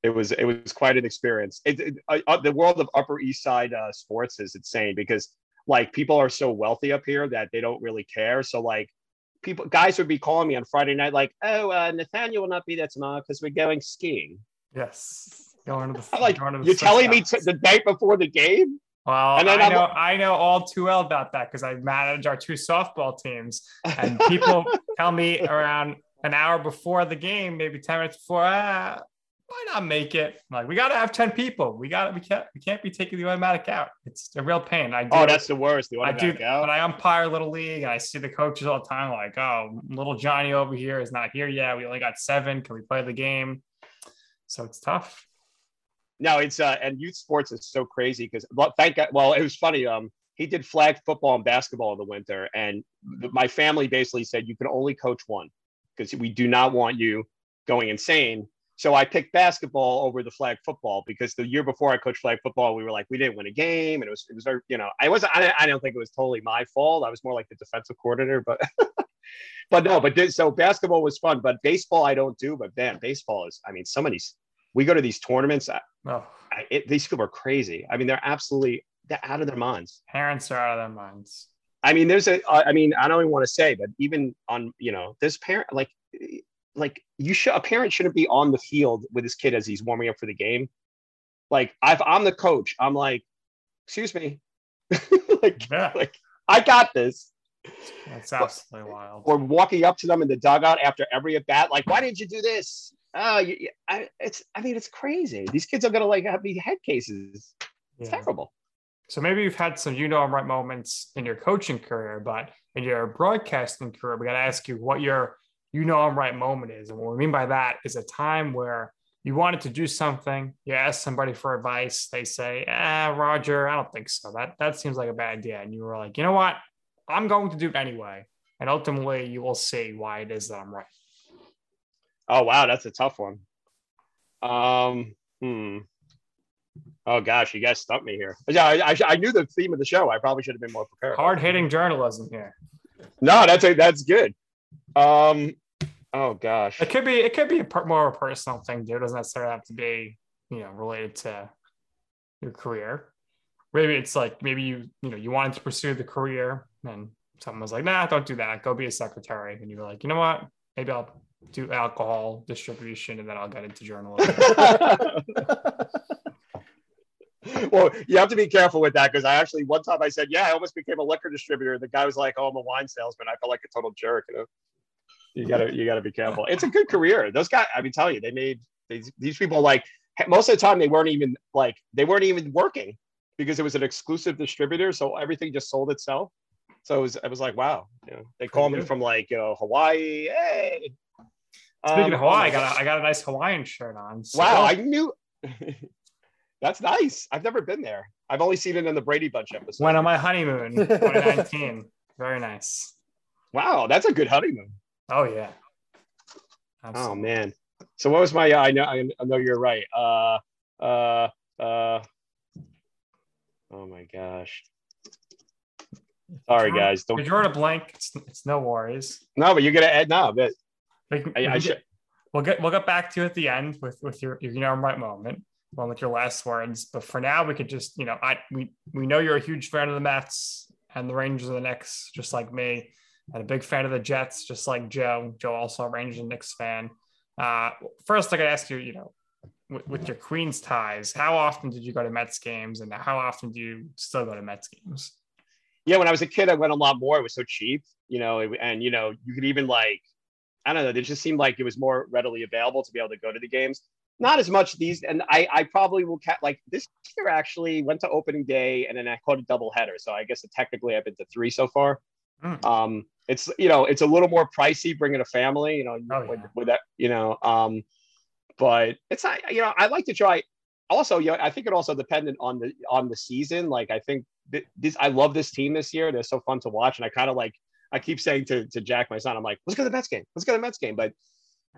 it was it was quite an experience. It, it, uh, uh, the world of Upper East Side uh, sports is insane because like people are so wealthy up here that they don't really care. So like people guys would be calling me on Friday night like, "Oh, uh, Nathaniel will not be there tomorrow because we're going skiing." yes. Going to the, I'm like, going to the you're telling me t- the night before the game? Well, and then I I'm- know I know all too well about that because I manage our two softball teams, and people tell me around an hour before the game, maybe ten minutes before, ah, why not make it? Like, we got to have ten people. We got to, we can't we can't be taking the automatic out. It's a real pain. I do. Oh, that's the worst. The I do automatic out. when I umpire little league and I see the coaches all the time, like, oh, little Johnny over here is not here yet. We only got seven. Can we play the game? So it's tough. No, it's uh, and youth sports is so crazy because well, thank God. Well, it was funny. Um, he did flag football and basketball in the winter, and th- my family basically said you can only coach one because we do not want you going insane. So I picked basketball over the flag football because the year before I coached flag football, we were like we didn't win a game, and it was it was very you know I wasn't I, I don't think it was totally my fault. I was more like the defensive coordinator, but but no, but this, so basketball was fun, but baseball I don't do. But man, baseball is I mean some of these we go to these tournaments. Oh, I, it, these people are crazy. I mean, they're absolutely they're out of their minds. parents are out of their minds. I mean, there's a. I mean, I don't even want to say, but even on you know, this parent like like you should a parent shouldn't be on the field with his kid as he's warming up for the game. Like, if I'm the coach, I'm like, excuse me, like Yeah, like I got this. it's absolutely wild. Or walking up to them in the dugout after every at bat, like, why didn't you do this? Oh, you, you- I, it's. I mean, it's crazy. These kids are gonna like have these head cases. It's Yeah. terrible. So maybe you've had some you know I'm right moments in your coaching career, but in your broadcasting career, we got to ask you what your you know I'm right moment is. And what we mean by that is a time where you wanted to do something, you ask somebody for advice, they say, ah, Roger, I don't think so. That that seems like a bad idea. And you were like, you know what? I'm going to do it anyway. And ultimately you will see why it is that I'm right. Oh wow, that's a tough one. Um, hmm. Oh gosh, you guys stumped me here. Yeah, I, I, I knew the theme of the show. I probably should have been more prepared. Hard hitting journalism here. No, that's a, that's good. Um, oh gosh. It could be it could be a per, more of a personal thing, too. It doesn't necessarily have to be, you know, related to your career. Maybe it's like maybe you you know you wanted to pursue the career and someone was like, nah, don't do that. Go be a secretary. And you were like, you know what? Maybe I'll do alcohol distribution, and then I'll get into journalism. well, you have to be careful with that because I actually one time I said, "Yeah, I almost became a liquor distributor." The guy was like, "Oh, I'm a wine salesman." I felt like a total jerk. You know, you gotta you gotta be careful. It's a good career. Those guys, I mean, tell you, they made these these people like most of the time they weren't even like they weren't even working because it was an exclusive distributor, so everything just sold itself. So it was, it was like, wow, you know, they call me from like, you know, Hawaii. Hey. Speaking um, of Hawaii, I got a, I got a nice Hawaiian shirt on. So. Wow, I knew. That's nice. I've never been there. I've only seen it in the Brady Bunch episode. Went on my honeymoon, 2019. Very nice. Wow, that's a good honeymoon. Oh yeah. Absolutely. Oh man. So what was my? Uh, I know. I know you're right. Uh, uh, uh. Oh my gosh. Sorry, guys. Don't. If you're in a blank, it's, it's no worries. No, but you're gonna add no, but can, I, I should. We'll get we'll get back to you at the end with with your you know right moment, one with your last words. But for now, we could just you know I we we know you're a huge fan of the Mets and the Rangers and the Knicks, just like me, and a big fan of the Jets, just like Joe. Joe also a Rangers and Knicks fan. Uh, first, I gotta ask you, you know, with, with your Queens ties, how often did you go to Mets games, and how often do you still go to Mets games? yeah, when I was a kid, I went a lot more. It was so cheap, you know, and you know, you could even like, I don't know, it just seemed like it was more readily available to be able to go to the games. Not as much these, and I, I probably will ca- like this year actually went to opening day and then I caught a double header. So I guess technically I've been to three so far. Mm. Um, it's you know, it's a little more pricey bringing a family, you know, oh, with, yeah. with that, you know, um, but it's not, you know, I like to try also, you know, I think it also dependent on the on the season. Like I think th- this, I love this team this year. They're so fun to watch, and I kind of like. I keep saying to to Jack, my son, I'm like, let's go to the Mets game. Let's go to the Mets game. But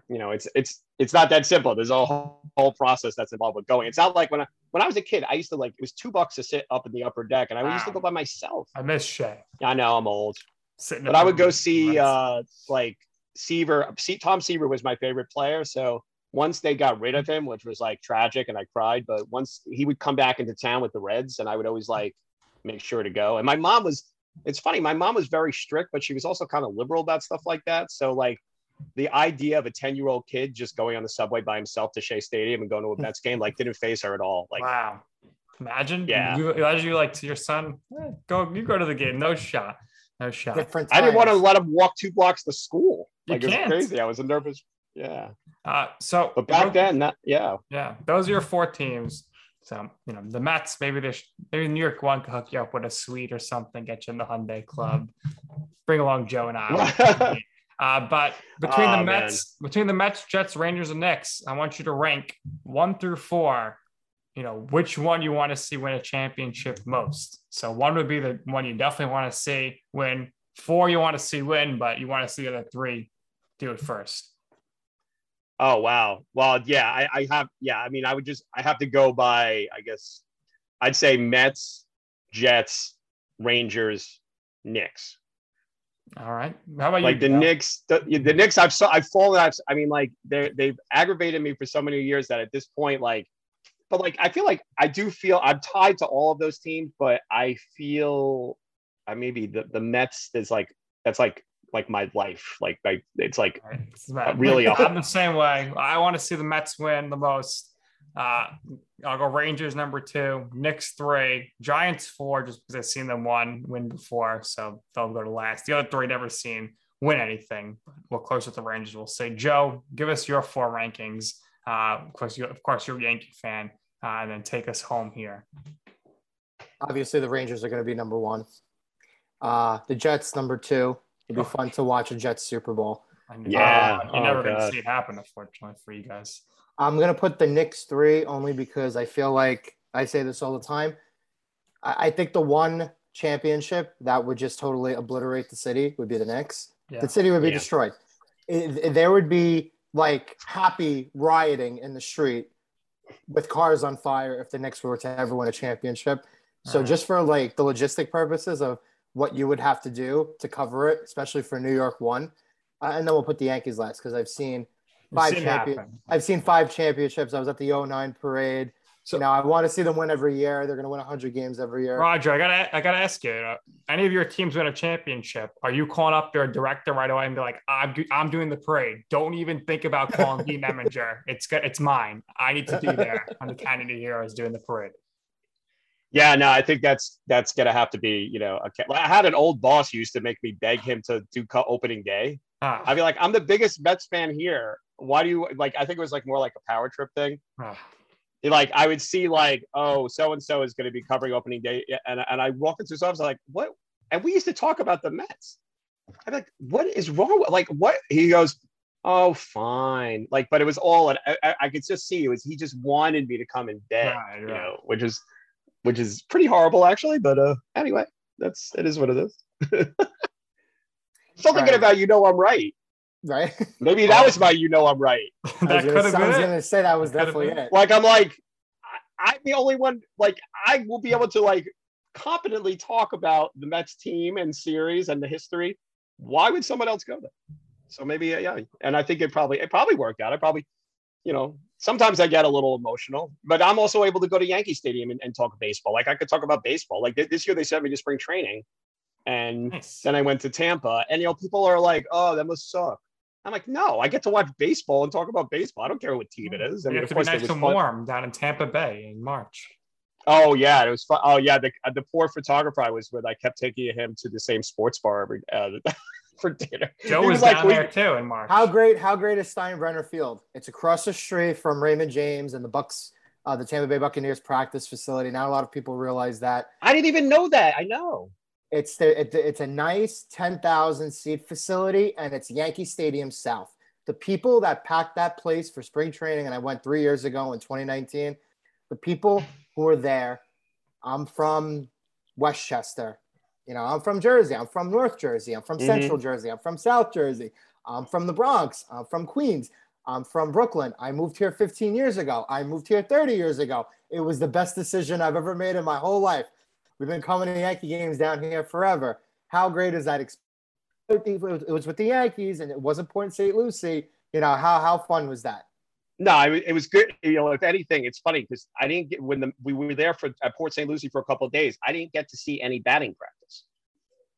you know, it's it's it's not that simple. There's a whole, whole process that's involved with going. It's not like when I when I was a kid, I used to like it was two bucks to sit up in the upper deck, and I wow. used to go by myself. I miss Shea. I know I'm old, Sitting but I would go see uh like Seaver. See, Tom Seaver was my favorite player, so once they got rid of him, which was like tragic and I cried, but once he would come back into town with the Reds and I would always like make sure to go. And my mom was, it's funny, my mom was very strict, but she was also kind of liberal about stuff like that. So like the idea of a 10 year old kid just going on the subway by himself to Shea Stadium and going to a Mets game, like didn't phase her at all. Like, wow. Imagine, yeah. You, imagine you like to your son, eh, go, you go to the game, no shot, no shot. Different I didn't want to let him walk two blocks to school. Like you it was crazy. I was a nervous. Yeah. Uh, so, but back then, that, yeah, yeah, those are your four teams. So you know the Mets. Maybe they maybe New York one could hook you up with a suite or something, get you in the Hyundai Club, bring along Joe and I. uh, but between oh, the Mets, man. between the Mets, Jets, Rangers, and Knicks, I want you to rank one through four. You know which one you want to see win a championship most. So one would be the one you definitely want to see win. Four you want to see win, but you want to see the other three do it first. Oh wow. Well, yeah, I, I have. Yeah, I mean, I would just I have to go by. I guess I'd say Mets, Jets, Rangers, Knicks. All right. How about like you? Like the Knicks? The, the Knicks. I've so I've fallen. I've, I mean, like they they've aggravated me for so many years that at this point, like, but like I feel like I do feel I'm tied to all of those teams, but I feel I maybe the the Mets is like that's like like my life. Like I, it's like right. really. I'm the same way. I want to see the Mets win the most. Uh, I'll go Rangers number two, Knicks three, Giants four, just because I've seen them one win before, so they'll go to last. The other three never seen win anything. We're close with the Rangers. We'll say Joe, give us your four rankings. Uh, of course, you of course you're a Yankee fan, uh, and then take us home here. Obviously, the Rangers are going to be number one. Uh, the Jets number two. It'd be fun to watch a Jets Super Bowl. Yeah, uh, you're oh, never going to see it happen, unfortunately, for you guys. I'm going to put the Knicks three only because I feel like I say this all the time. I, I think the one championship that would just totally obliterate the city would be the Knicks. Yeah. The city would be yeah. destroyed. It, it, there would be like happy rioting in the street with cars on fire if the Knicks were to ever win a championship. So right. just for like the logistic purposes of what you would have to do to cover it, especially for New York one. Uh, and then we'll put the Yankees last because I've seen five champion. I've seen five championships. I was at the 09 parade. So- you know, I want to see them win every year. They're going to win 100 games every year. Roger, I gotta, I gotta ask you. uh, any of your teams win a championship? Are you calling up their director right away and be like, "I'm, do, I'm doing the parade. Don't even think about calling Dean Eminger. It's, go- it's mine. I need to be there on the Canyon of Heroes doing the parade." Yeah, no, I think that's that's gonna have to be, you know, a, I had an old boss who used to make me beg him to do co- opening day. Ah, I'd be like, I'm the biggest Mets fan here. Why do you like? I think it was like more like a power trip thing. ah. Like I would see like, oh, so and so is going to be covering opening day, and and I walk into his office I'm like, what? And we used to talk about the Mets. I'm like, what is wrong? with Like what? He goes, oh, fine. Like, but it was all, and I, I, could just see it was he just wanted me to come and beg, Right, you right. know, which is which is pretty horrible actually. But uh, anyway, that's it is what it is. Still thinking Right. about you know I'm right. Right? Maybe that was my you know I'm right. That could have been. I was gonna say that was That definitely it. like I'm like I, I'm the only one like I will be able to like competently talk about the Mets team and series and the history. Why would someone else go there? So maybe yeah, yeah. And I think it probably it probably worked out. I probably, you know, sometimes I get a little emotional, but I'm also able to go to Yankee Stadium and, and talk baseball. Like I could talk about baseball. Like th- this year they sent me to spring training, and Nice. then I went to Tampa, and you know people are like, "Oh, that must suck." I'm like, "No, I get to watch baseball and talk about baseball. I don't care what team it is." I You mean, have of to be course, it nice was and fun. warm down in Tampa Bay in March. Oh yeah, it was fun. Oh yeah, the the poor photographer I was with, I kept taking him to the same sports bar every uh, for dinner. Joe He was, like, down "We- there too in March. How great, how great is Steinbrenner Field? It's across the street from Raymond James and the Bucs, uh, the Tampa Bay Buccaneers practice facility. Not a lot of people realize that. I didn't even know that. I know. It's the, it, it's a nice 10,000 seat facility and it's Yankee Stadium South. The people that packed that place for spring training, and I went three years ago in 2019, the people who were there, I'm from Westchester. You know, I'm from Jersey. I'm from North Jersey. I'm from Mhm. Central Jersey. I'm from South Jersey. I'm from the Bronx. I'm from Queens. I'm from Brooklyn. I moved here 15 years ago. I moved here 30 years ago. It was the best decision I've ever made in my whole life. We've been coming to Yankee games down here forever. How great is that? experience? It was- with the Yankees, and it wasn't Port St. Lucie. You know how how fun was that? No, it was good. You know, if anything, it's funny because I didn't get when the, we were there for at Port St. Lucie for a couple of days. I didn't get to see any batting practice.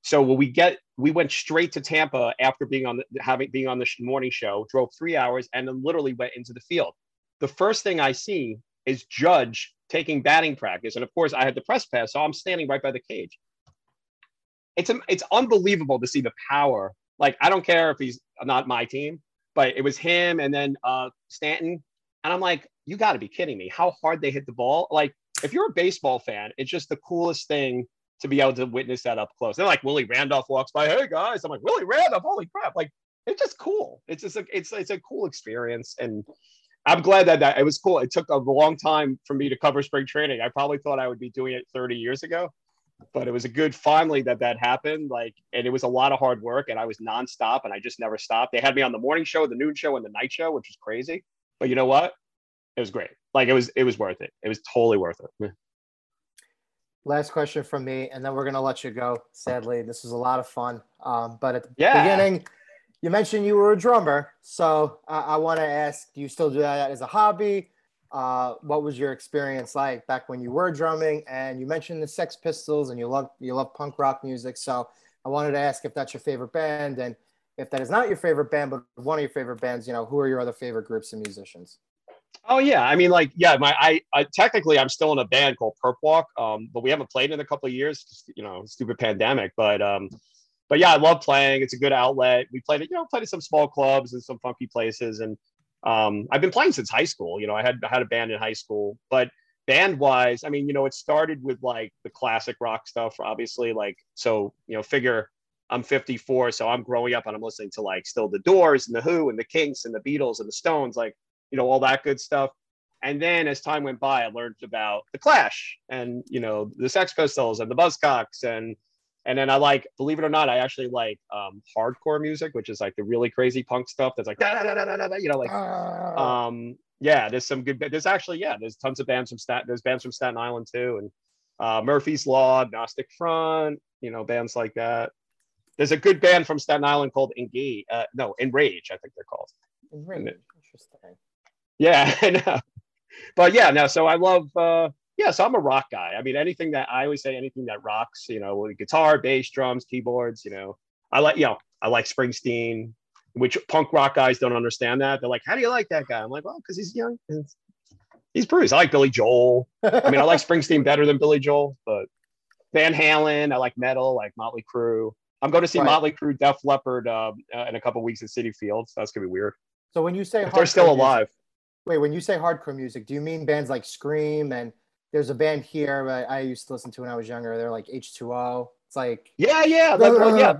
So when we get, we went straight to Tampa after being on the having being on the morning show. Drove three hours and then literally went into the field. The first thing I see is Judge taking batting practice, and of course I had the press pass, so I'm standing right by the cage. It's it's unbelievable to see the power. Like I don't care if he's not my team, but it was him and then uh, Stanton. And I'm like, you got to be kidding me. How hard they hit the ball. Like, if you're a baseball fan, it's just the coolest thing to be able to witness that up close. They're like, Willie Randolph walks by. Hey, guys. I'm like, Willie Randolph. Holy crap. Like, it's just cool. It's just a, it's, it's a cool experience. And I'm glad that, that it was cool. It took a long time for me to cover spring training. I probably thought I would be doing it 30 years ago but it was a good finally that that happened like and it was a lot of hard work and i was nonstop and i just never stopped they had me on the morning show the noon show and the night show which was crazy but you know what it was great like it was it was worth it it was totally worth it Last question from me, and then we're gonna let you go. Sadly, this was a lot of fun. Um, but at the Yeah. beginning, you mentioned you were a drummer, so I, want to ask: Do you still do that as a hobby? Uh, what was your experience like back when you were drumming? And you mentioned the Sex Pistols, and you love you love punk rock music. So I wanted to ask if that's your favorite band, and if that is not your favorite band, but one of your favorite bands, you know, who are your other favorite groups and musicians? oh yeah i mean like yeah my i, I technically i'm still in a band called perp walk um but we haven't played in a couple of years just, you know stupid pandemic but um but yeah i love playing. It's a good outlet. We played it you know played at some small clubs and some funky places. And um i've been playing since high school. You know i had I had a band in high school. But band wise i mean you know it started with like the classic rock stuff obviously. Like so you know figure i'm 54 so i'm growing up and i'm listening to like still the doors and the who and the kinks and the beatles and the stones like you know all that good stuff. And then as time went by i learned about the clash and you know the sex pistols and the buzzcocks and and then i like believe it or not i actually like um hardcore music which is like the really crazy punk stuff that's like da, da, da, da, da, da, you know like Ah. um yeah there's some good there's actually yeah there's tons of bands from staten there's bands from staten island too and uh murphy's law agnostic front you know bands like that there's a good band from staten island called engage uh no enrage i think they're called Really interesting. yeah i know but yeah, no. So I love. uh yeah, so I'm a rock guy. I mean, anything that I always say, anything that rocks, you know, guitar, bass, drums, keyboards, you know, I like, you know, I like Springsteen, which punk rock guys don't understand that. They're like, how do you like that guy? I'm like, well, because he's young. He's Bruce. I like Billy Joel. I mean, I like Springsteen better than Billy Joel, but Van Halen. I like metal, like Motley Crue. I'm going to see right. Motley Crue, Def Leppard uh, uh, in a couple weeks at Citi Fields. That's gonna be weird. So when you say they're still alive, music, wait, when you say hardcore music, do you mean bands like Scream and there's a band here I, I used to listen to when I was younger. They're like H2O. It's like yeah, yeah, like, uh, yeah.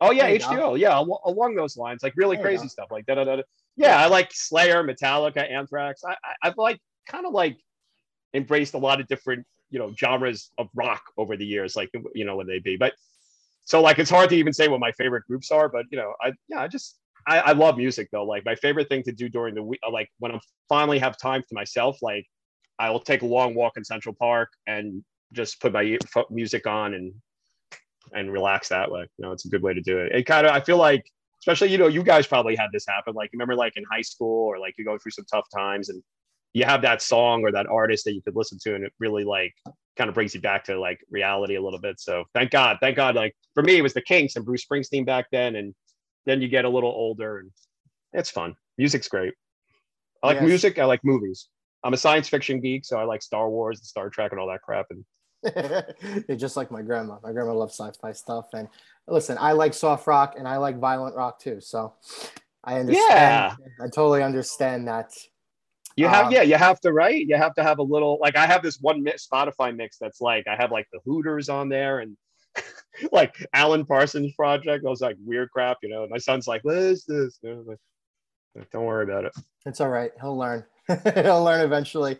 Oh yeah, H2O. Yeah, al- along those lines, like really there crazy stuff, like da da da. Yeah, I like Slayer, Metallica, Anthrax. I, I I've like kind of like embraced a lot of different you know genres of rock over the years, like you know when they be. But so like it's hard to even say what my favorite groups are, but you know I yeah I just I, I love music though. Like my favorite thing to do during the week, like when I finally have time to myself, like I will take a long walk in Central Park and just put my music on and and relax that way. You know, it's a good way to do it. It kind of I feel like, especially you know, you guys probably had this happen. Like remember, like in high school or like you go through some tough times and you have that song or that artist that you could listen to and it really like kind of brings you back to like reality a little bit. So thank God, thank God. Like for me, it was the Kinks and Bruce Springsteen back then, and then you get a little older and it's fun. Music's great. I like yes. music. I like movies. I'm a science fiction geek, so I like Star Wars and Star Trek and all that crap. And you're just like my grandma. My grandma loves sci-fi stuff. And listen, I like soft rock and I like violent rock too. So I understand. Yeah. I totally understand that. You have, uh, yeah, you have to, right? You have to have a little, like, I have this one mix, Spotify mix that's like, I have like the Hooters on there and like Alan Parsons Project. I was like weird crap, you know. My son's like, "What is this?" Like, Don't worry about it. It's all right. He'll learn. He'll learn eventually.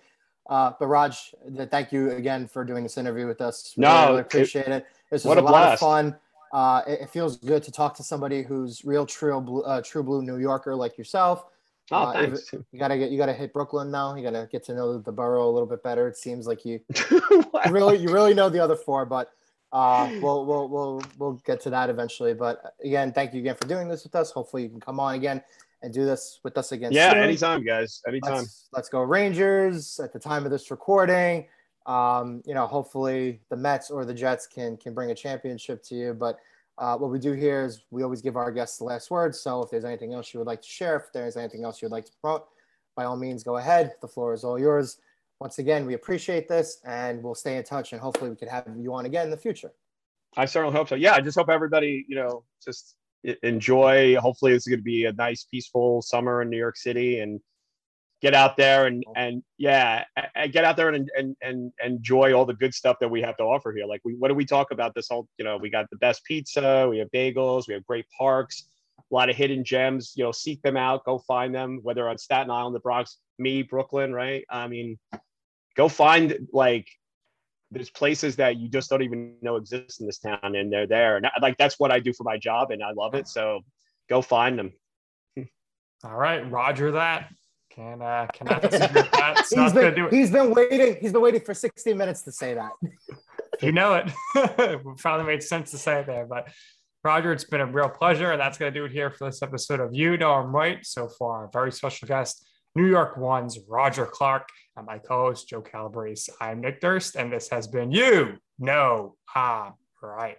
Uh, but Raj, thank you again for doing this interview with us. No, really, really appreciate it. it. This was a, a lot of fun. Uh, it, it, feels good to talk to somebody who's real true blue, uh, true blue New Yorker like yourself. Oh, uh, thanks. You gotta get you gotta hit Brooklyn now. You gotta get to know the borough a little bit better. It seems like you, you really you really know the other four, but uh, we'll we'll we'll we'll get to that eventually. But again, thank you again for doing this with us. Hopefully, you can come on again and do this with us again. Yeah, soon. anytime, guys. Anytime. Let's, let's, go Rangers. At the time of this recording, um, you know, hopefully the Mets or the Jets can can bring a championship to you. But uh, what we do here is we always give our guests the last word. So if there's anything else you would like to share, if there's anything else you would like to promote, by all means, go ahead. The floor is all yours. Once again, we appreciate this and we'll stay in touch and hopefully we could have you on again in the future. I certainly hope so. Yeah, I just hope everybody, you know, just enjoy. Hopefully, it's going to be a nice, peaceful summer in New York City, and get out there and and yeah, get out there and and and enjoy all the good stuff that we have to offer here. Like, we what do we talk about? This whole, you know, we got the best pizza, we have bagels, we have great parks, a lot of hidden gems. You know, seek them out, go find them, whether on Staten Island, the Bronx, me, Brooklyn, right? I mean, go find like there's places that you just don't even know exist in this town and they're there. And like that's what i do for my job and i love it. So go find them. All right roger that. Can uh cannot disagree with that it's he's, been, do it. he's been waiting he's been waiting for 60 minutes to say that. You know it. Finally made sense to say it there but roger it's been a real pleasure and that's going to do it here for this episode of you know i'm right. So far our very special guest New York One's Roger Clark and my co-host Joe Calabrese. I'm Nick Durst, and this has been You Know I'm Right.